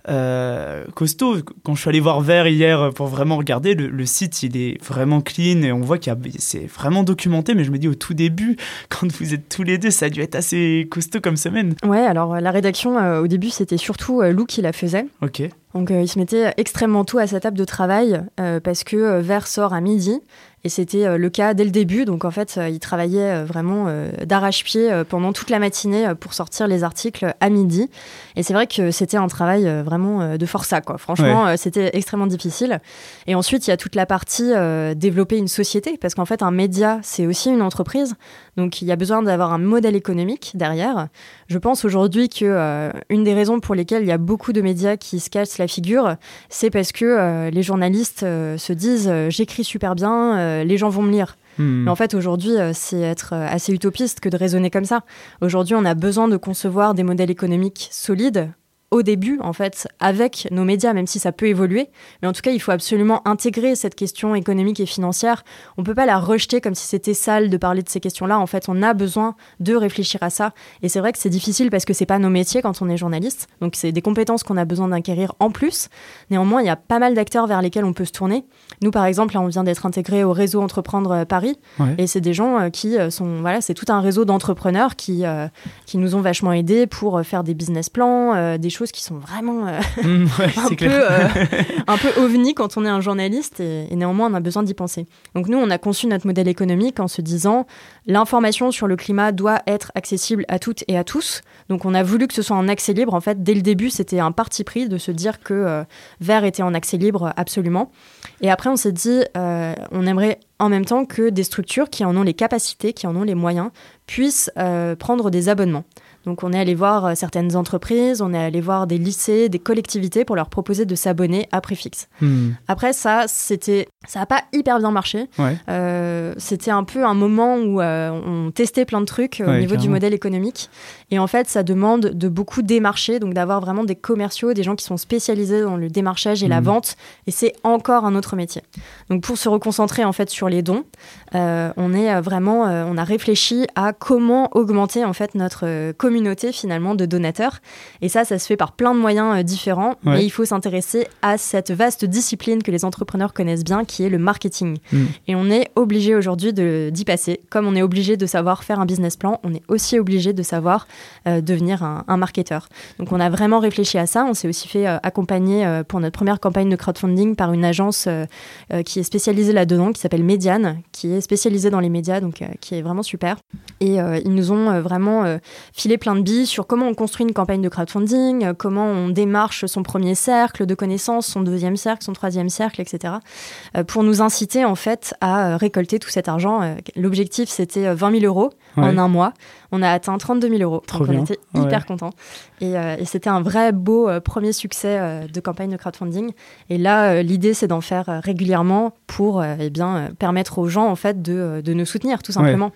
A: euh, costaud. Quand je suis allé voir Vert hier pour vraiment regarder, le, site, il est vraiment clean et on voit qu'il c'est vraiment documenté. Mais je me dis au tout début, [laughs] quand vous êtes tous les deux, ça a dû être assez costaud comme semaine.
B: Ouais, alors la rédaction, euh, au début, c'était surtout Lou qui la faisait.
A: Ok.
B: Donc il se mettait extrêmement tôt à sa table de travail parce que Vert sort à midi et c'était euh, le cas dès le début. Donc en fait, euh, il travaillait euh, vraiment d'arrache-pied pendant toute la matinée pour sortir les articles à midi. Et c'est vrai que c'était un travail vraiment de forçat, quoi. Franchement, c'était extrêmement difficile. Et ensuite, il y a toute la partie développer une société, parce qu'en fait, un média, c'est aussi une entreprise. Donc il y a besoin d'avoir un modèle économique derrière. Je pense aujourd'hui que une des raisons pour lesquelles il y a beaucoup de médias qui se cassent la figure, c'est parce que les journalistes se disent j'écris super bien euh, les gens vont me lire. Hmm. Mais en fait, aujourd'hui, euh, c'est être euh, assez utopiste que de raisonner comme ça. Aujourd'hui, on a besoin de concevoir des modèles économiques solides au début, en fait, avec nos médias, même si ça peut évoluer. Mais en tout cas, il faut absolument intégrer cette question économique et financière. On ne peut pas la rejeter comme si c'était sale de parler de ces questions-là. En fait, on a besoin de réfléchir à ça. Et c'est vrai que c'est difficile parce que c'est pas nos métiers quand on est journaliste. Donc, c'est des compétences qu'on a besoin d'acquérir en plus. Néanmoins, il y a pas mal d'acteurs vers lesquels on peut se tourner. Nous, par exemple, là, on vient d'être intégré au réseau Entreprendre euh, Paris. Et c'est des gens euh, qui euh, sont, voilà, c'est tout un réseau d'entrepreneurs qui, qui nous ont vachement aidés pour faire des business plans, des choses qui sont vraiment euh, [laughs] mmh, [laughs] un, peu, euh, [laughs] un peu ovni quand on est un journaliste et, néanmoins on a besoin d'y penser. Donc nous, on a conçu notre modèle économique en se disant l'information sur le climat doit être accessible à toutes et à tous. Donc on a voulu que ce soit en accès libre. En fait, dès le début, c'était un parti pris de se dire que euh, Vert était en accès libre absolument. Et après, on s'est dit, on aimerait en même temps que des structures qui en ont les capacités, qui en ont les moyens, puissent prendre des abonnements. Donc on est allé voir certaines entreprises, on est allé voir des lycées, des collectivités pour leur proposer de s'abonner à Préfixe. Hmm. Après ça, c'était, ça n'a pas hyper bien marché. c'était un peu un moment où on testait plein de trucs au niveau du modèle économique. Et en fait, ça demande de beaucoup démarcher, donc d'avoir vraiment des commerciaux, des gens qui sont spécialisés dans le démarchage et la hmm. vente. Et c'est encore un autre métier. Donc pour se reconcentrer en fait sur les dons, euh, on est euh, vraiment, euh, on a réfléchi à comment augmenter en fait notre communauté finalement de donateurs. Et ça, ça se fait par plein de moyens différents. Mais il faut s'intéresser à cette vaste discipline que les entrepreneurs connaissent bien, qui est le marketing. Hmm. Et on est obligé aujourd'hui d'y passer. Comme on est obligé de savoir faire un business plan, on est aussi obligé de savoir devenir un, un, marketeur. Donc on a vraiment réfléchi à ça. On s'est aussi fait accompagner pour notre première campagne de crowdfunding par une agence qui est spécialisée là-dedans, qui s'appelle Mediane, qui est spécialisée dans les médias, donc euh, qui est vraiment super. Et euh, ils nous ont euh, vraiment filé plein de billes sur comment on construit une campagne de crowdfunding, comment on démarche son premier cercle de connaissances, son deuxième cercle, son troisième cercle, etc. pour nous inciter en fait à récolter tout cet argent. L'objectif c'était 20 000 euros en un mois. On a atteint 32 000 euros. donc on était hyper contents. Et, et c'était un vrai beau premier succès de campagne de crowdfunding. Et là, l'idée c'est d'en faire régulièrement pour eh bien, permettre aux gens en fait de, de nous soutenir tout simplement.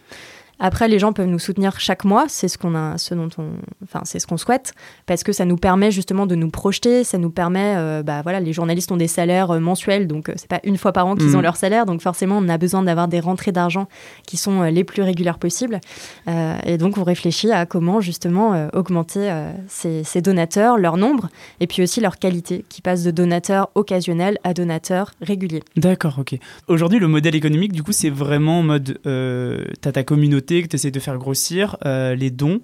B: Après, les gens peuvent nous soutenir chaque mois, c'est ce qu'on a, ce dont on, enfin, c'est ce qu'on souhaite, parce que ça nous permet justement de nous projeter, ça nous permet, euh, bah voilà, les journalistes ont des salaires euh, mensuels, donc euh, c'est pas une fois par an qu'ils ont mm. leur salaire, donc forcément on a besoin d'avoir des rentrées d'argent qui sont les plus régulières possibles, et donc on réfléchit à comment justement augmenter ces, ces, donateurs, leur nombre, et puis aussi leur qualité, qui passe de donateurs occasionnels à donateurs réguliers.
A: D'accord, ok. Aujourd'hui, le modèle économique, du coup, c'est vraiment en mode, t'as ta communauté que tu essaies de faire grossir, euh, les dons.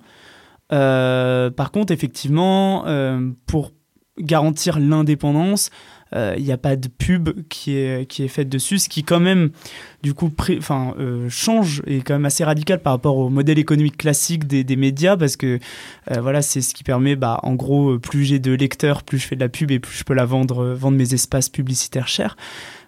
A: Euh, par contre, effectivement, euh, pour garantir l'indépendance, il n'y a pas de pub qui est, qui est faite dessus, ce qui quand même, du coup, enfin, change et quand même assez radical par rapport au modèle économique classique des, des médias, parce que voilà, c'est ce qui permet, bah, en gros, plus j'ai de lecteurs, plus je fais de la pub et plus je peux la vendre, vendre mes espaces publicitaires chers.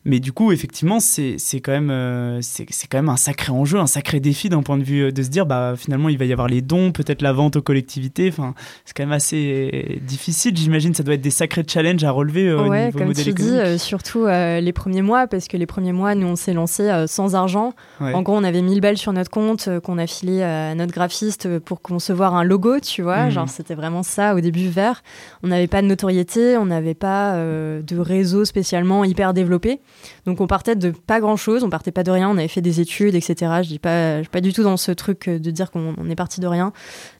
A: Mais du coup, effectivement, c'est quand, même, euh, c'est quand même un sacré enjeu, un sacré défi d'un point de vue euh, de se dire, bah, finalement, il va y avoir les dons, peut-être la vente aux collectivités. Enfin, c'est quand même assez difficile, j'imagine. Ça doit être des sacrés challenges à relever euh,
B: ouais,
A: au niveau
B: comme tu dis, surtout les premiers mois, parce que les premiers mois, nous, on s'est lancé sans argent. En gros, on avait 1000 balles sur notre compte qu'on a filé à notre graphiste pour concevoir un logo, tu vois. Mmh. Genre, c'était vraiment ça au début vert. On n'avait pas de notoriété, on n'avait pas de réseau spécialement hyper développé. Donc on partait de pas grand chose, on partait pas de rien, on avait fait des études, etc. Je dis pas, pas du tout dans ce truc de dire qu'on est parti de rien.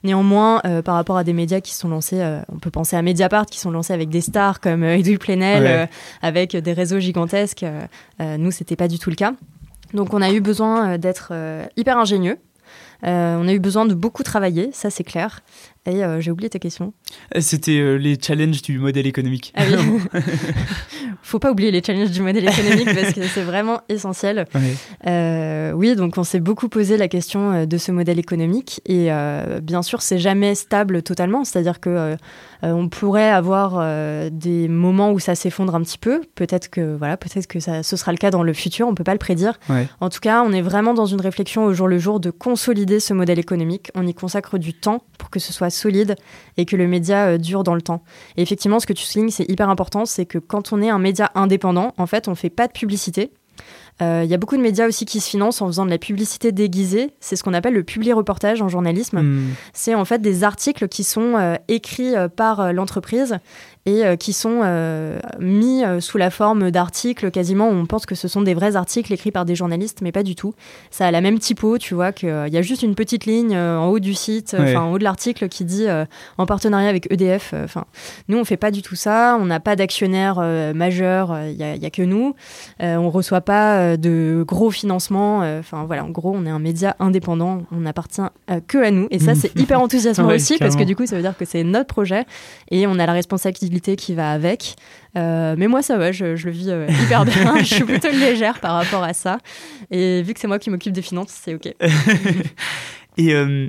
B: Néanmoins, euh, par rapport à des médias qui sont lancés, euh, on peut penser à Mediapart qui sont lancés avec des stars comme euh, Edoui Plenel, avec des réseaux gigantesques. nous, c'était pas du tout le cas. Donc on a eu besoin d'être hyper ingénieux. on a eu besoin de beaucoup travailler, ça c'est clair. Et j'ai oublié ta question.
A: C'était les challenges du modèle économique.
B: Ah oui. [laughs] [laughs] faut pas oublier les challenges du modèle économique parce que c'est vraiment essentiel. Euh, oui, donc on s'est beaucoup posé la question euh, de ce modèle économique et euh, bien sûr, c'est jamais stable totalement. C'est-à-dire que on pourrait avoir des moments où ça s'effondre un petit peu. Peut-être que voilà, peut-être que ça, ce sera le cas dans le futur. On peut pas le prédire. En tout cas, on est vraiment dans une réflexion au jour le jour de consolider ce modèle économique. On y consacre du temps pour que ce soit solide et que le média dure dans le temps. Et effectivement, ce que tu soulignes, c'est hyper important, c'est que quand on est un média indépendant. En fait, on fait pas de publicité. Euh, il y a beaucoup de médias aussi qui se financent en faisant de la publicité déguisée. C'est ce qu'on appelle le publi-reportage en journalisme. Hmm. C'est en fait des articles qui sont euh, écrits euh, par l'entreprise et euh, qui sont euh, mis euh, sous la forme d'articles quasiment. On pense que ce sont des vrais articles écrits par des journalistes, mais pas du tout. Ça a la même typo, tu vois, qu'il y a juste une petite ligne en haut du site, enfin en haut de l'article qui dit en partenariat avec EDF. Enfin, nous, on fait pas du tout ça. On n'a pas d'actionnaire majeur. Il y, a que nous. on reçoit pas de gros financements. Enfin voilà, en gros, on est un média indépendant. On n'appartient que à nous. Et ça, c'est [laughs] hyper enthousiasmant aussi parce que du coup, ça veut dire que c'est notre projet et on a la responsabilité qui va avec. Euh, mais moi, ça va, je, le vis euh, hyper bien. [laughs] je suis plutôt légère par rapport à ça. Et vu que c'est moi qui m'occupe des finances, c'est OK. [laughs]
A: Et euh,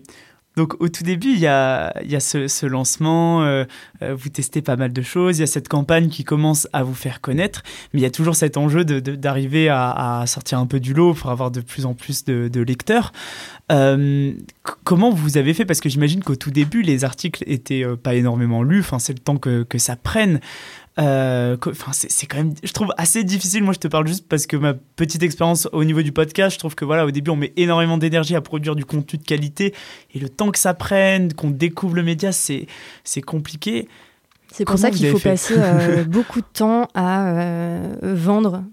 A: Donc au tout début, il y a, ce, lancement, euh, euh, vous testez pas mal de choses, il y a cette campagne qui commence à vous faire connaître, mais il y a toujours cet enjeu d'arriver à, sortir un peu du lot pour avoir de plus en plus de, lecteurs. Euh, comment vous avez fait? Parce que j'imagine qu'au tout début, les articles étaient pas énormément lus, enfin, c'est le temps que ça prenne. Euh, c'est quand même, je trouve assez difficile. Moi, je te parle juste parce que ma petite expérience au niveau du podcast, je trouve que voilà, au début, on met énormément d'énergie à produire du contenu de qualité et le temps que ça prenne, qu'on découvre le média, c'est c'est compliqué.
B: C'est pour ça qu'il faut passer euh, [laughs] beaucoup de temps à euh, vendre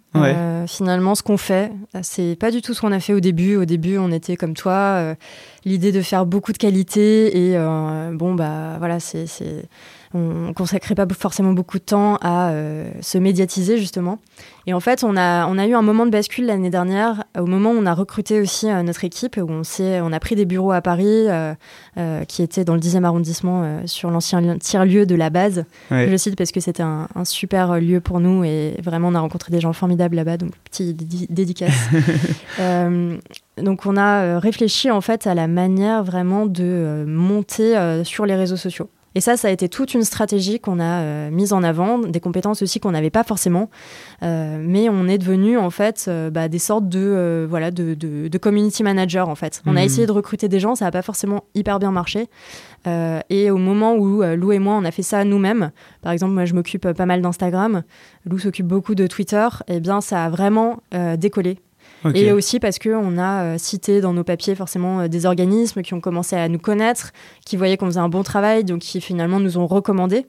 B: finalement ce qu'on fait. C'est pas du tout ce qu'on a fait au début. Au début, on était comme toi, l'idée de faire beaucoup de qualité et bon bah voilà, c'est on consacrait pas forcément beaucoup de temps à euh, se médiatiser justement. Et en fait, on a, on a eu un moment de bascule l'année dernière, au moment où on a recruté aussi euh, notre équipe, où on, on a pris des bureaux à Paris, euh, qui étaient dans le 10e arrondissement, sur l'ancien tiers-lieu de la base. Je le cite parce que c'était un, super lieu pour nous et vraiment on a rencontré des gens formidables là-bas, donc petit dédicace. [laughs] donc on a réfléchi en fait à la manière vraiment de monter sur les réseaux sociaux. Et ça, ça a été toute une stratégie qu'on a euh, mise en avant, des compétences aussi qu'on n'avait pas forcément. Euh, mais on est devenu en fait euh, bah, des sortes de voilà de, de, community manager en fait. On a hmm. essayé de recruter des gens, ça n'a pas forcément hyper bien marché. et au moment où Lou et moi on a fait ça nous-mêmes, par exemple moi je m'occupe pas mal d'Instagram, Lou s'occupe beaucoup de Twitter, et eh bien ça a vraiment décollé. Et aussi parce qu'on a euh, cité dans nos papiers forcément euh, des organismes qui ont commencé à nous connaître, qui voyaient qu'on faisait un bon travail, donc qui finalement nous ont recommandé.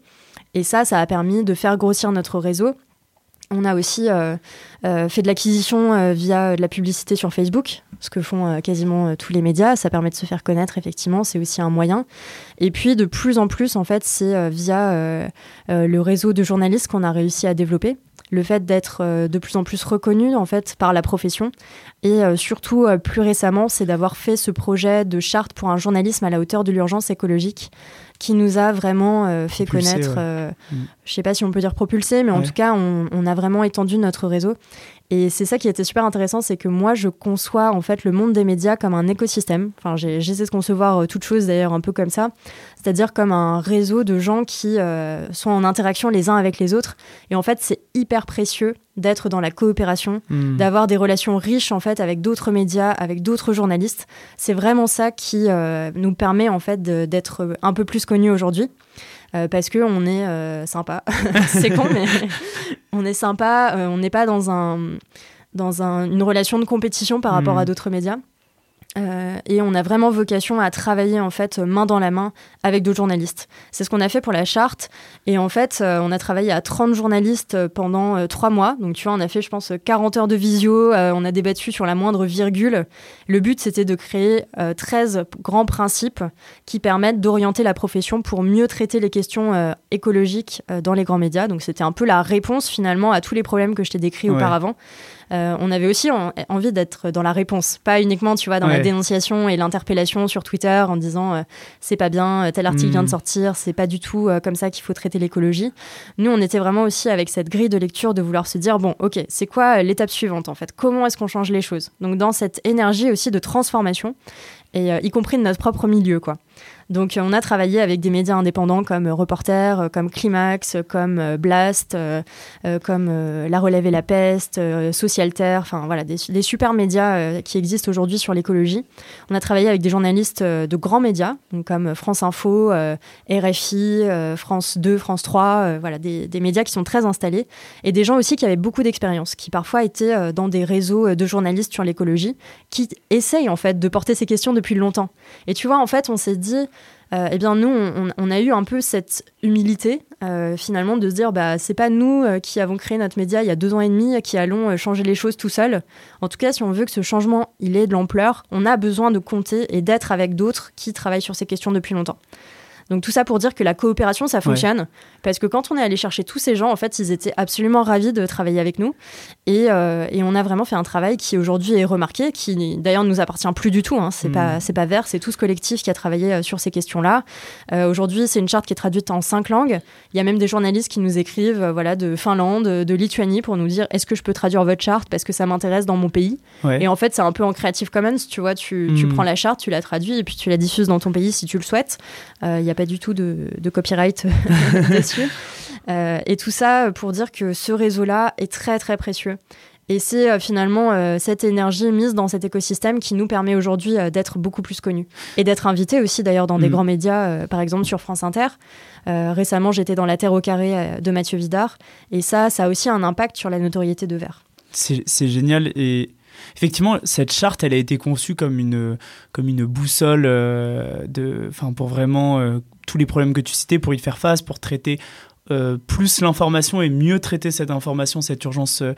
B: Et ça, ça a permis de faire grossir notre réseau. On a aussi euh, fait de l'acquisition via de la publicité sur Facebook, ce que font quasiment tous les médias. Ça permet de se faire connaître, effectivement, c'est aussi un moyen. Et puis, de plus en plus, en fait, c'est via le réseau de journalistes qu'on a réussi à développer le fait d'être euh, de plus en plus reconnu en fait par la profession et euh, surtout euh, plus récemment c'est d'avoir fait ce projet de charte pour un journalisme à la hauteur de l'urgence écologique qui nous a vraiment fait connaître mm. Je sais pas si on peut dire propulsé mais en tout cas on, on, a vraiment étendu notre réseau et c'est ça qui était super intéressant, c'est que moi, je conçois en fait le monde des médias comme un écosystème. Enfin, j'essaie de concevoir euh, toute chose d'ailleurs un peu comme ça, c'est-à-dire comme un réseau de gens qui euh, sont en interaction les uns avec les autres. Et en fait, c'est hyper précieux d'être dans la coopération, hmm. d'avoir des relations riches en fait avec d'autres médias, avec d'autres journalistes. C'est vraiment ça qui euh, nous permet en fait d'être un peu plus connus aujourd'hui. Euh, parce que on est euh, sympa. [laughs] c'est con, mais on est sympa. Euh, on n'est pas dans un dans une relation de compétition par rapport à hmm. d'autres médias. Euh, et on a vraiment vocation à travailler en fait main dans la main avec d'autres journalistes. C'est ce qu'on a fait pour la charte. Et en fait, euh, on a travaillé à 30 journalistes pendant euh, trois mois. Donc tu vois, on a fait, je pense, 40 heures de visio. on a débattu sur la moindre virgule. Le but, c'était de créer 13 grands principes qui permettent d'orienter la profession pour mieux traiter les questions écologiques dans les grands médias. Donc c'était un peu la réponse finalement à tous les problèmes que je t'ai décrits auparavant. Euh, on avait aussi envie d'être dans la réponse, pas uniquement, tu vois, dans la dénonciation et l'interpellation sur Twitter en disant euh, c'est pas bien, euh, tel article vient de hmm. sortir, c'est pas du tout comme ça qu'il faut traiter l'écologie. Nous, on était vraiment aussi avec cette grille de lecture de vouloir se dire bon, ok, c'est quoi l'étape suivante en fait? Comment est-ce qu'on change les choses? Donc dans cette énergie aussi de transformation et y compris de notre propre milieu, quoi. Donc on a travaillé avec des médias indépendants comme Reporter, euh, comme Climax, comme euh, Blast, euh, comme La Relève et la Peste, Socialter, enfin voilà, des, super médias qui existent aujourd'hui sur l'écologie. On a travaillé avec des journalistes de grands médias, comme France Info, RFI, France 2, France 3, voilà, des, des, médias qui sont très installés, et des gens aussi qui avaient beaucoup d'expérience, qui parfois étaient dans des réseaux de journalistes sur l'écologie, qui essayent en fait de porter ces questions depuis longtemps. Et tu vois, en fait, on s'est dit, euh, eh bien nous, on, a eu un peu cette humilité euh, finalement de se dire, bah c'est pas nous euh, qui avons créé notre média il y a deux ans et demi qui allons changer les choses tout seuls. En tout cas, si on veut que ce changement il ait de l'ampleur, on a besoin de compter et d'être avec d'autres qui travaillent sur ces questions depuis longtemps. Donc tout ça pour dire que la coopération, ça fonctionne. Parce que quand on est allé chercher tous ces gens, en fait, ils étaient absolument ravis de travailler avec nous. Et, euh, et on a vraiment fait un travail qui aujourd'hui est remarqué, qui d'ailleurs ne nous appartient plus du tout. Hein. C'est pas, hmm. pas Vert, c'est tout ce collectif qui a travaillé euh, sur ces questions-là. Euh, aujourd'hui, c'est une charte qui est traduite en cinq langues. Il y a même des journalistes qui nous écrivent voilà, de Finlande, de Lituanie pour nous dire est-ce que je peux traduire votre charte parce que ça m'intéresse dans mon pays? Et en fait, c'est un peu en Creative Commons, tu vois, tu, tu, hmm. prends la charte, tu la traduis et puis tu la diffuses dans ton pays si tu le souhaites. Il n'y a pas du tout de, de copyright [laughs] dessus. Euh, et tout ça pour dire que ce réseau-là est très très précieux. Et c'est euh, finalement euh, cette énergie mise dans cet écosystème qui nous permet aujourd'hui d'être beaucoup plus connus. Et d'être invités aussi d'ailleurs dans des mm. grands médias, par exemple sur France Inter. récemment, j'étais dans La Terre au carré de Mathieu Vidard. Et ça, ça a aussi un impact sur la notoriété de Vert.
A: C'est génial. Et effectivement, cette charte, a été conçue comme une, boussole de, pour vraiment tous les problèmes que tu citais, pour y faire face, pour traiter euh, plus l'information et mieux traiter cette information, cette urgence euh,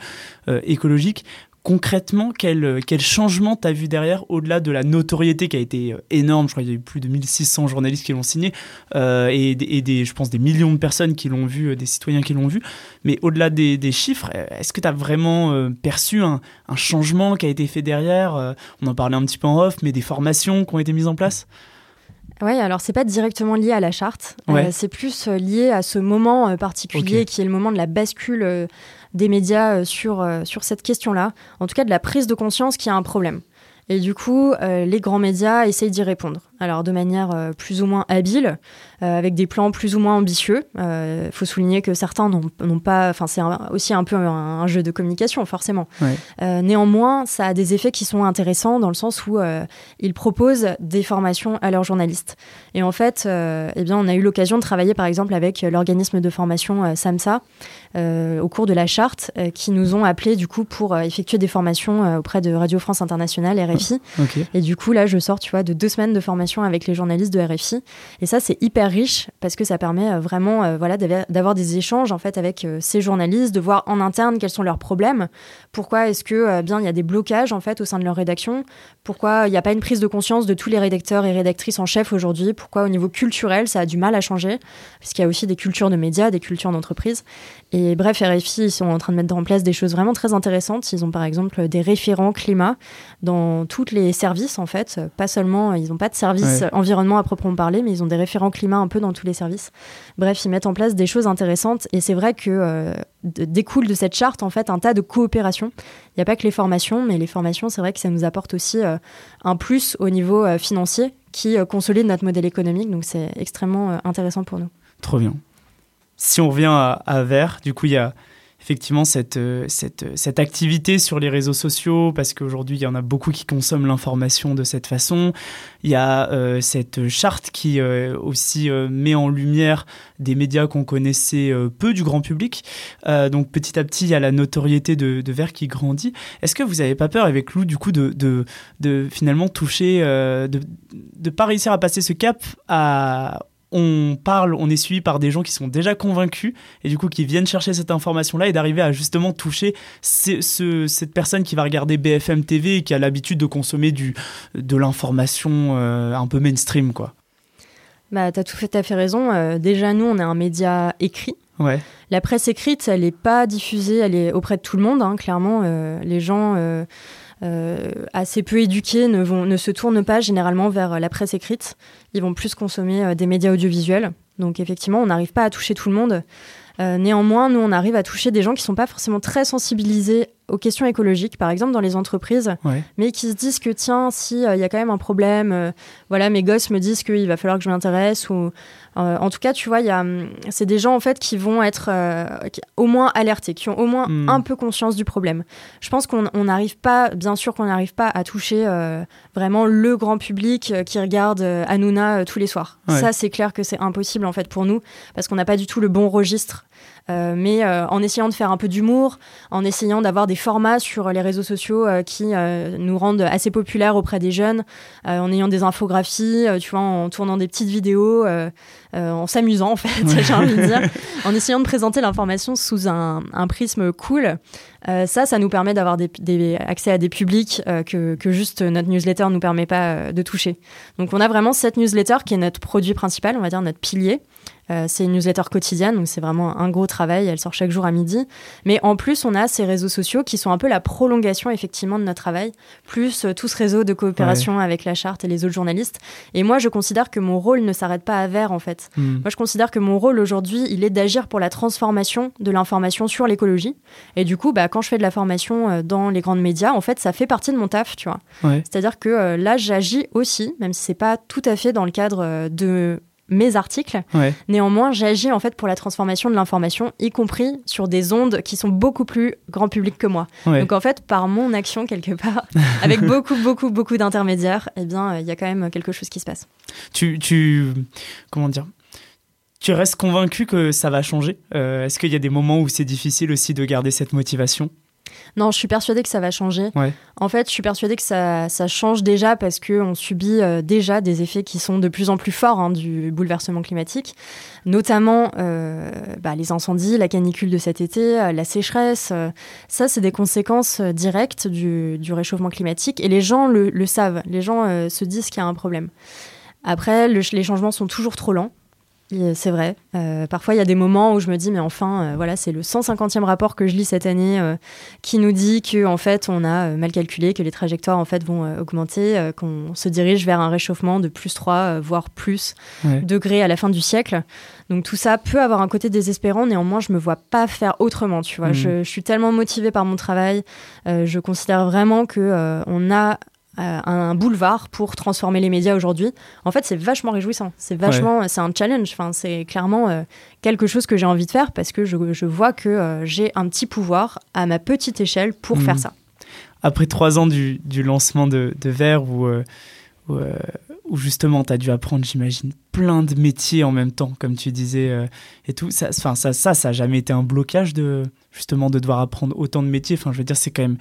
A: euh, écologique. Concrètement, quel, quel changement t'as vu derrière, au-delà de la notoriété qui a été énorme Je crois qu'il y a eu plus de 1600 journalistes qui l'ont signé et, des, je pense des millions de personnes qui l'ont vu, des citoyens qui l'ont vu. Mais au-delà des, des, chiffres, est-ce que tu as vraiment perçu un, un, changement qui a été fait derrière On en parlait un petit peu en off, mais des formations qui ont été mises en place?
B: Oui, alors c'est pas directement lié à la charte, euh, c'est plus euh, lié à ce moment euh, particulier qui est le moment de la bascule des médias sur, sur cette question-là, en tout cas de la prise de conscience qu'il y a un problème. Et du coup, les grands médias essayent d'y répondre alors de manière euh, plus ou moins habile, euh, avec des plans plus ou moins ambitieux. Il euh, faut souligner que certains n'ont pas, enfin c'est aussi un peu un, jeu de communication forcément. néanmoins, ça a des effets qui sont intéressants dans le sens où ils proposent des formations à leurs journalistes. Et en fait, eh bien, on a eu l'occasion de travailler par exemple avec l'organisme de formation SAMSA au cours de la charte, qui nous ont appelés du coup pour effectuer des formations auprès de Radio France Internationale, RFI. Et du coup là, je sors, tu vois, de deux semaines de formation avec les journalistes de RFI. Et ça, c'est hyper riche parce que ça permet euh, vraiment euh, d'avoir des échanges en fait, avec euh, ces journalistes, de voir en interne quels sont leurs problèmes. Pourquoi est-ce que bien il y a des blocages en fait au sein de leur rédaction? Pourquoi il n'y a pas une prise de conscience de tous les rédacteurs et rédactrices en chef aujourd'hui? Pourquoi au niveau culturel, ça a du mal à changer? Parce qu'il y a aussi des cultures de médias, des cultures d'entreprise. Et bref, RFI, ils sont en train de mettre en place des choses vraiment très intéressantes. Ils ont par exemple des référents climat dans tous les services en fait. Pas seulement, ils n'ont pas de service environnement à proprement parler, mais ils ont des référents climat un peu dans tous les services. Bref, ils mettent en place des choses intéressantes et c'est vrai que euh, découle de cette charte en fait un tas de coopérations. Il n'y a pas que les formations, mais les formations, c'est vrai que ça nous apporte aussi euh, un plus au niveau euh, financier qui consolide notre modèle économique, donc c'est extrêmement intéressant pour nous.
A: Trop bien. Si on revient à, à Vert, du coup, il y a effectivement cette, euh, cette, cette, activité sur les réseaux sociaux, parce qu'aujourd'hui, il y en a beaucoup qui consomment l'information de cette façon. Il y a euh, cette charte qui euh, aussi met en lumière des médias qu'on connaissait peu du grand public. donc petit à petit, il y a la notoriété de, de qui grandit. Est-ce que vous n'avez pas peur avec Lou, du coup, de, de, de finalement toucher, de ne pas réussir à passer ce cap à on parle, on est suivi par des gens qui sont déjà convaincus et du coup qui viennent chercher cette information-là et d'arriver à justement toucher cette personne qui va regarder BFM TV et qui a l'habitude de consommer du, de l'information euh, un peu mainstream, quoi.
B: Bah, t'as tout fait, à fait raison. Euh, déjà, nous, on est un média écrit.
A: Ouais.
B: La presse écrite, elle n'est pas diffusée, elle est auprès de tout le monde, hein, clairement. Euh, les gens assez peu éduqués ne, vont, ne se tournent pas généralement vers la presse écrite. Ils vont plus consommer euh, des médias audiovisuels. Donc effectivement, on n'arrive pas à toucher tout le monde. Euh, néanmoins, nous, on arrive à toucher des gens qui ne sont pas forcément très sensibilisés aux questions écologiques, par exemple dans les entreprises, mais qui se disent que tiens, si il y a quand même un problème, voilà, mes gosses me disent qu'il va falloir que je m'intéresse ou euh, en tout cas, tu vois, hum, c'est des gens en fait qui vont être euh, au moins alertés, qui ont au moins hmm. un peu conscience du problème. Je pense qu'on n'arrive pas, bien sûr qu'on n'arrive pas à toucher euh, vraiment le grand public qui regarde Hanouna tous les soirs. Ça, c'est clair que c'est impossible en fait pour nous parce qu'on n'a pas du tout le bon registre euh, mais euh, en essayant de faire un peu d'humour, en essayant d'avoir des formats sur les réseaux sociaux qui nous rendent assez populaires auprès des jeunes, en ayant des infographies, tu vois, en tournant des petites vidéos, en s'amusant en fait, [laughs] j'ai envie de dire, [laughs] en essayant de présenter l'information sous un, prisme cool. ça, ça nous permet d'avoir des, accès à des publics que, que, juste notre newsletter nous permet pas de toucher. Donc on a vraiment cette newsletter qui est notre produit principal, on va dire notre pilier. Euh, c'est une newsletter quotidienne, donc c'est vraiment un gros travail. Elle sort chaque jour à midi. Mais en plus, on a ces réseaux sociaux qui sont un peu la prolongation effectivement de notre travail, plus euh, tout ce réseau de coopération avec la charte et les autres journalistes. Et moi, je considère que mon rôle ne s'arrête pas à Vert en fait. Hmm. Moi, je considère que mon rôle aujourd'hui, il est d'agir pour la transformation de l'information sur l'écologie. Et du coup, bah, quand je fais de la formation euh, dans les grandes médias, en fait, ça fait partie de mon taf, tu vois. C'est-à-dire que là, j'agis aussi, même si c'est pas tout à fait dans le cadre de mes articles. Néanmoins, j'agis en fait pour la transformation de l'information, y compris sur des ondes qui sont beaucoup plus grand public que moi. Donc en fait, par mon action quelque part, [laughs] avec beaucoup, beaucoup, beaucoup d'intermédiaires, eh bien, euh, il y a quand même quelque chose qui se passe.
A: Tu, tu comment dire? Tu restes convaincu que ça va changer? Euh, Est-ce qu'il y a des moments où c'est difficile aussi de garder cette motivation?
B: Non, je suis persuadée que ça va changer. En fait, je suis persuadée que ça, change déjà parce qu'on subit euh, déjà des effets qui sont de plus en plus forts hein, du bouleversement climatique, notamment euh, bah, les incendies, la canicule de cet été, euh, la sécheresse. ça, c'est des conséquences directes du, réchauffement climatique et les gens le, savent. Les gens se disent qu'il y a un problème. Après, les changements sont toujours trop lents. C'est vrai. Euh, parfois, il y a des moments où je me dis, mais enfin, euh, voilà, c'est le 150e rapport que je lis cette année euh, qui nous dit que en fait, on a mal calculé, que les trajectoires en fait vont augmenter, qu'on se dirige vers un réchauffement de plus 3, voire plus degrés à la fin du siècle. Donc tout ça peut avoir un côté désespérant. Néanmoins, je me vois pas faire autrement. Tu vois, mmh. je, je, suis tellement motivée par mon travail. je considère vraiment que on a un boulevard pour transformer les médias aujourd'hui. En fait, c'est vachement réjouissant. C'est vachement, c'est un challenge. Enfin, c'est clairement euh, quelque chose que j'ai envie de faire parce que je, vois que euh, j'ai un petit pouvoir à ma petite échelle pour faire mhm. ça.
A: Après trois ans du, lancement de, de Vert, où, où, justement tu as dû apprendre, j'imagine, plein de métiers en même temps, comme tu disais, et tout, ça, ça, ça, ça n'a jamais été un blocage de justement de devoir apprendre autant de métiers. Enfin, je veux dire, c'est quand même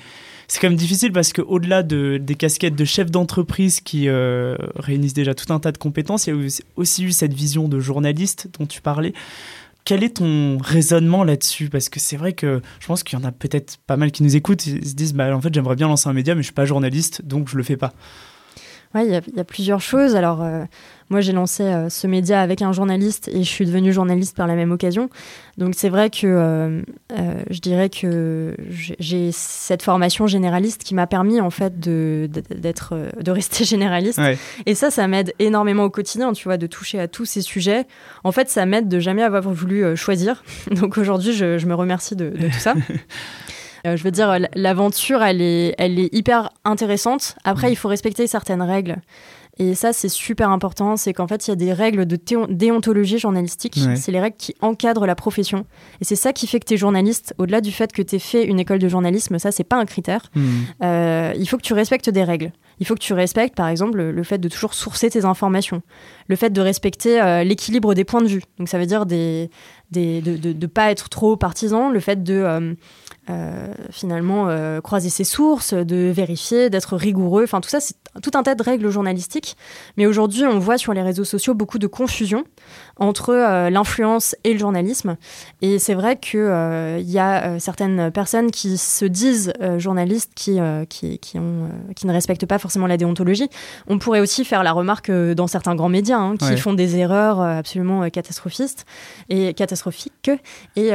A: quand même difficile parce qu'au-delà de, des casquettes de chef d'entreprise qui euh, réunissent déjà tout un tas de compétences, il y a aussi eu cette vision de journaliste dont tu parlais. Quel est ton raisonnement là-dessus? Parce que c'est vrai que je pense qu'il y en a peut-être pas mal qui nous écoutent et se disent bah, en fait, j'aimerais bien lancer un média, mais je suis pas journaliste, donc je le fais pas.
B: Oui, il y, a plusieurs choses. Alors, euh, moi, j'ai lancé euh, ce média avec un journaliste et je suis devenue journaliste par la même occasion. Donc, c'est vrai que euh, je dirais que j'ai cette formation généraliste qui m'a permis, en fait, de, d'être, de rester [laughs] généraliste. Et ça, ça m'aide énormément au quotidien, tu vois, de toucher à tous ces sujets. En fait, ça m'aide de jamais avoir voulu choisir. [laughs] Donc, aujourd'hui, je, je, me remercie de, de tout ça. [laughs] Euh, je veux dire, l'aventure, elle est, elle est hyper intéressante. Après, mm. il faut respecter certaines règles. Et ça, c'est super important. C'est qu'en fait, il y a des règles de déontologie journalistique. C'est les règles qui encadrent la profession. Et c'est ça qui fait que tu es journaliste. Au-delà du fait que tu fait une école de journalisme, ça, c'est pas un critère. Mm. Euh, il faut que tu respectes des règles. Il faut que tu respectes, par exemple, le, fait de toujours sourcer tes informations, le fait de respecter euh, l'équilibre des points de vue. Donc, ça veut dire des, des de ne pas être trop partisan, le fait de euh, finalement euh, croiser ses sources, de vérifier, d'être rigoureux. Enfin, tout ça, c'est tout un tas de règles journalistiques. Mais aujourd'hui, on voit sur les réseaux sociaux beaucoup de confusion entre euh, l'influence et le journalisme. Et c'est vrai qu'il il y a certaines personnes qui se disent journalistes qui, qui, qui, ont, qui, ne respectent pas forcément la déontologie. On pourrait aussi faire la remarque dans certains grands médias hein, qui font des erreurs absolument catastrophistes et catastrophiques. Et,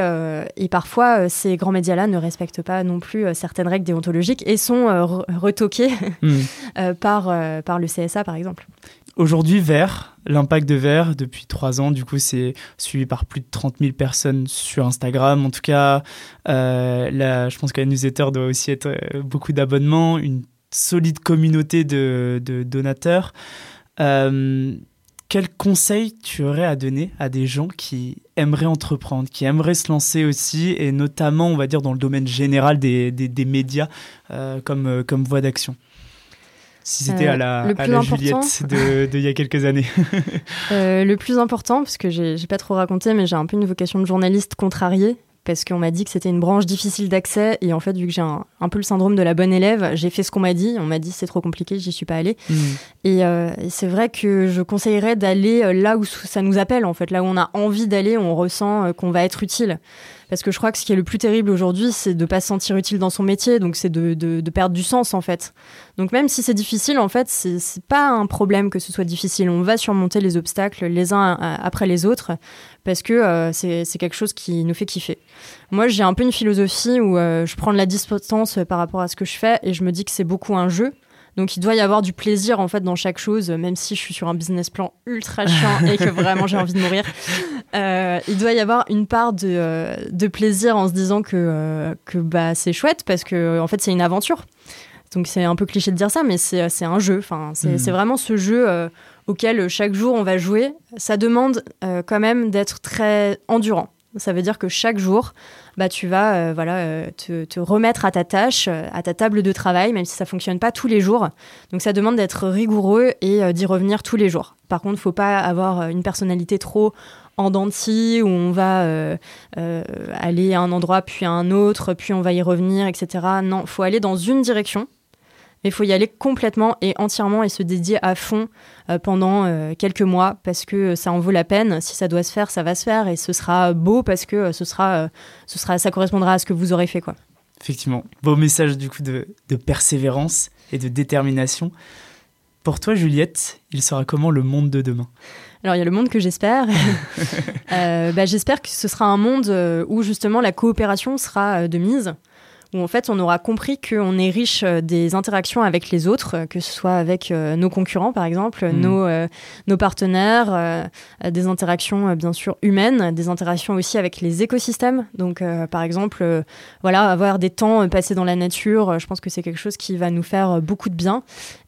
B: et parfois, ces grands médias-là ne respectent pas non plus euh, certaines règles déontologiques et sont euh, retoqués hmm. [laughs] euh, par, par le CSA, par exemple.
A: Aujourd'hui, Vert, l'impact de Vert, depuis trois ans, du coup, c'est suivi par plus de 30 000 personnes sur Instagram. En tout cas, là, je pense que la newsletter doit aussi être beaucoup d'abonnements, une solide communauté de, de donateurs. Euh, quel conseil tu aurais à donner à des gens qui aimeraient entreprendre, qui aimeraient se lancer aussi, et notamment, on va dire, dans le domaine général des, des, médias euh, comme, euh, comme voie d'action? Si c'était à la, à la Juliette de, il y a quelques années. [laughs]
B: Le plus important, parce que j'ai pas trop raconté, mais j'ai un peu une vocation de journaliste contrariée parce qu'on m'a dit que c'était une branche difficile d'accès. Et en fait vu que j'ai un, peu le syndrome de la bonne élève j'ai fait ce qu'on m'a dit. On m'a dit c'est trop compliqué j'y suis pas allée. Mmh. euh, et, c'est vrai que je conseillerais d'aller euh, là où ça nous appelle en fait. Là où on a envie d'aller on ressent euh, qu'on va être utile parce que je crois que ce qui est le plus terrible aujourd'hui, c'est de pas se sentir utile dans son métier, donc c'est de, de, perdre du sens en fait. Donc même si c'est difficile, en fait, c'est pas un problème que ce soit difficile. On va surmonter les obstacles les uns après les autres parce que euh, c'est quelque chose qui nous fait kiffer. Moi, j'ai un peu une philosophie où euh, je prends de la distance par rapport à ce que je fais et je me dis que c'est beaucoup un jeu. Donc il doit y avoir du plaisir en fait dans chaque chose, même si je suis sur un business plan ultra chiant et que vraiment j'ai envie de mourir. [laughs] Euh, il doit y avoir une part de, euh, de plaisir en se disant que, euh, que bah, c'est chouette parce que en fait c'est une aventure. Donc c'est un peu cliché de dire ça, mais c'est un jeu. Enfin, c'est mm. vraiment ce jeu auquel chaque jour on va jouer. Ça demande quand même d'être très endurant. Ça veut dire que chaque jour, bah, tu vas euh, voilà, euh, te, remettre à ta tâche, euh, à ta table de travail, même si ça fonctionne pas tous les jours. Donc ça demande d'être rigoureux et d'y revenir tous les jours. Par contre, faut pas avoir une personnalité trop en denti où on va aller à un endroit puis à un autre, puis on va y revenir, etc. Non, faut aller dans une direction mais il faut y aller complètement et entièrement et se dédier à fond euh, pendant euh, quelques mois parce que ça en vaut la peine. Si ça doit se faire, ça va se faire et ce sera beau parce que ce sera, ce sera, ça correspondra à ce que vous aurez fait, quoi.
A: Effectivement, beau message du coup de, de persévérance et de détermination. Pour toi, Juliette, il sera comment le monde de demain?
B: Alors il y a le monde que j'espère. [laughs] euh, bah, j'espère que ce sera un monde euh, où justement la coopération sera de mise où en fait on aura compris qu'on est riche euh, des interactions avec les autres, euh, que ce soit avec euh, nos concurrents par exemple, mm. nos, nos partenaires, des interactions bien sûr humaines, des interactions aussi avec les écosystèmes. Donc par exemple, voilà, avoir des temps passés dans la nature, je pense que c'est quelque chose qui va nous faire beaucoup de bien.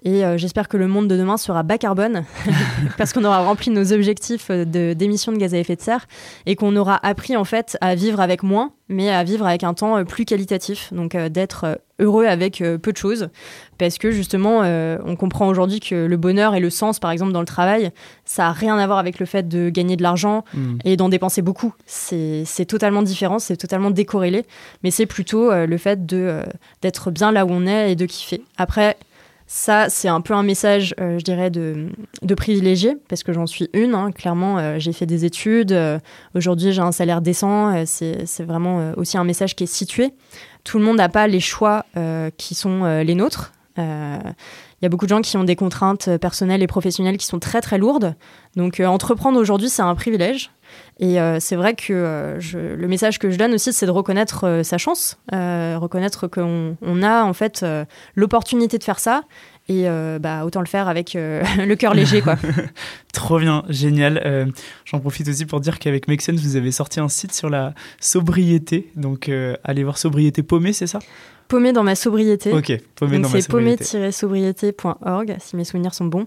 B: Et j'espère que le monde de demain sera bas carbone, [laughs] parce qu'on aura rempli nos objectifs d'émissions de, de gaz à effet de serre et qu'on aura appris en fait à vivre avec moins mais à vivre avec un temps euh, plus qualitatif, donc euh, d'être euh, heureux avec peu de choses, parce que justement, on comprend aujourd'hui que le bonheur et le sens, par exemple, dans le travail, ça n'a rien à voir avec le fait de gagner de l'argent mm. et d'en dépenser beaucoup. C'est totalement différent, c'est totalement décorrélé, mais c'est plutôt le fait d'être bien là où on est et de kiffer. Après, ça, c'est un peu un message, euh, je dirais, de, privilégié, parce que j'en suis une. Hein. Clairement, euh, j'ai fait des études. Euh, aujourd'hui, j'ai un salaire décent. c'est vraiment aussi un message qui est situé. Tout le monde n'a pas les choix qui sont les nôtres. Il y a beaucoup de gens qui ont des contraintes personnelles et professionnelles qui sont très très lourdes. Donc entreprendre aujourd'hui, c'est un privilège. Et c'est vrai que le message que je donne aussi, c'est de reconnaître sa chance, reconnaître qu'on on a en fait l'opportunité de faire ça et euh, bah, autant le faire avec euh, [laughs] le cœur léger quoi. [laughs]
A: Trop bien, génial. Euh, j'en profite aussi pour dire qu'avec Make vous avez sorti un site sur la sobriété, donc allez voir sobriété paumée, c'est ça?
B: Paumé dans ma sobriété.
A: Ok, paumé dans ma
B: sobriété. C'est paumé-sobriété.org, si mes souvenirs sont bons.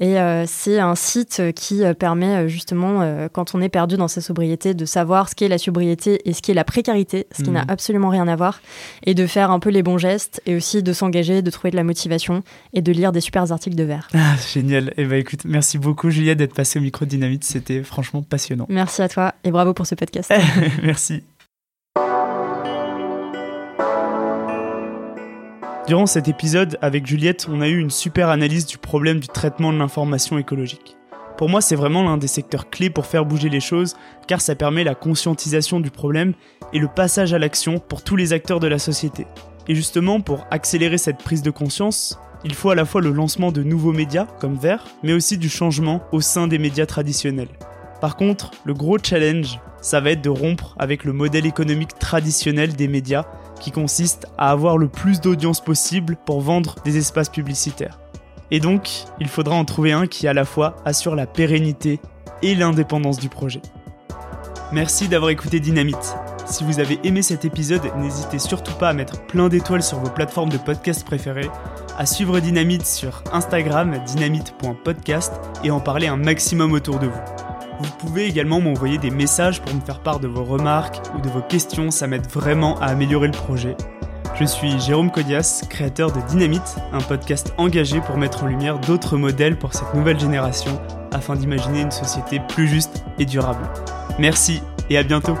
B: Et euh, c'est un site qui euh, permet euh, justement, quand on est perdu dans sa sobriété, de savoir ce qu'est la sobriété et ce qu'est la précarité, ce qui n'a mhm. absolument rien à voir, et de faire un peu les bons gestes, et aussi de s'engager, de trouver de la motivation, et de lire des super articles de verre.
A: Ah, génial. Et eh ben écoute, merci beaucoup Julia d'être passée au micro Dynamite, c'était franchement passionnant.
B: Merci à toi, et bravo pour ce podcast. [laughs]
A: merci. Durant cet épisode, avec Juliette, on a eu une super analyse du problème du traitement de l'information écologique. Pour moi, c'est vraiment l'un des secteurs clés pour faire bouger les choses, car ça permet la conscientisation du problème et le passage à l'action pour tous les acteurs de la société. Et justement, pour accélérer cette prise de conscience, il faut à la fois le lancement de nouveaux médias, comme Vert, mais aussi du changement au sein des médias traditionnels. Par contre, le gros challenge, ça va être de rompre avec le modèle économique traditionnel des médias qui consiste à avoir le plus d'audience possible pour vendre des espaces publicitaires. Et donc, il faudra en trouver un qui à la fois assure la pérennité et l'indépendance du projet. Merci d'avoir écouté Dynamite. Si vous avez aimé cet épisode, n'hésitez surtout pas à mettre plein d'étoiles sur vos plateformes de podcast préférées, à suivre Dynamite sur Instagram dynamite.podcast et en parler un maximum autour de vous. Vous pouvez également m'envoyer des messages pour me faire part de vos remarques ou de vos questions, ça m'aide vraiment à améliorer le projet. Je suis Jérôme Codias, créateur de Dynamite, un podcast engagé pour mettre en lumière d'autres modèles pour cette nouvelle génération afin d'imaginer une société plus juste et durable. Merci et à bientôt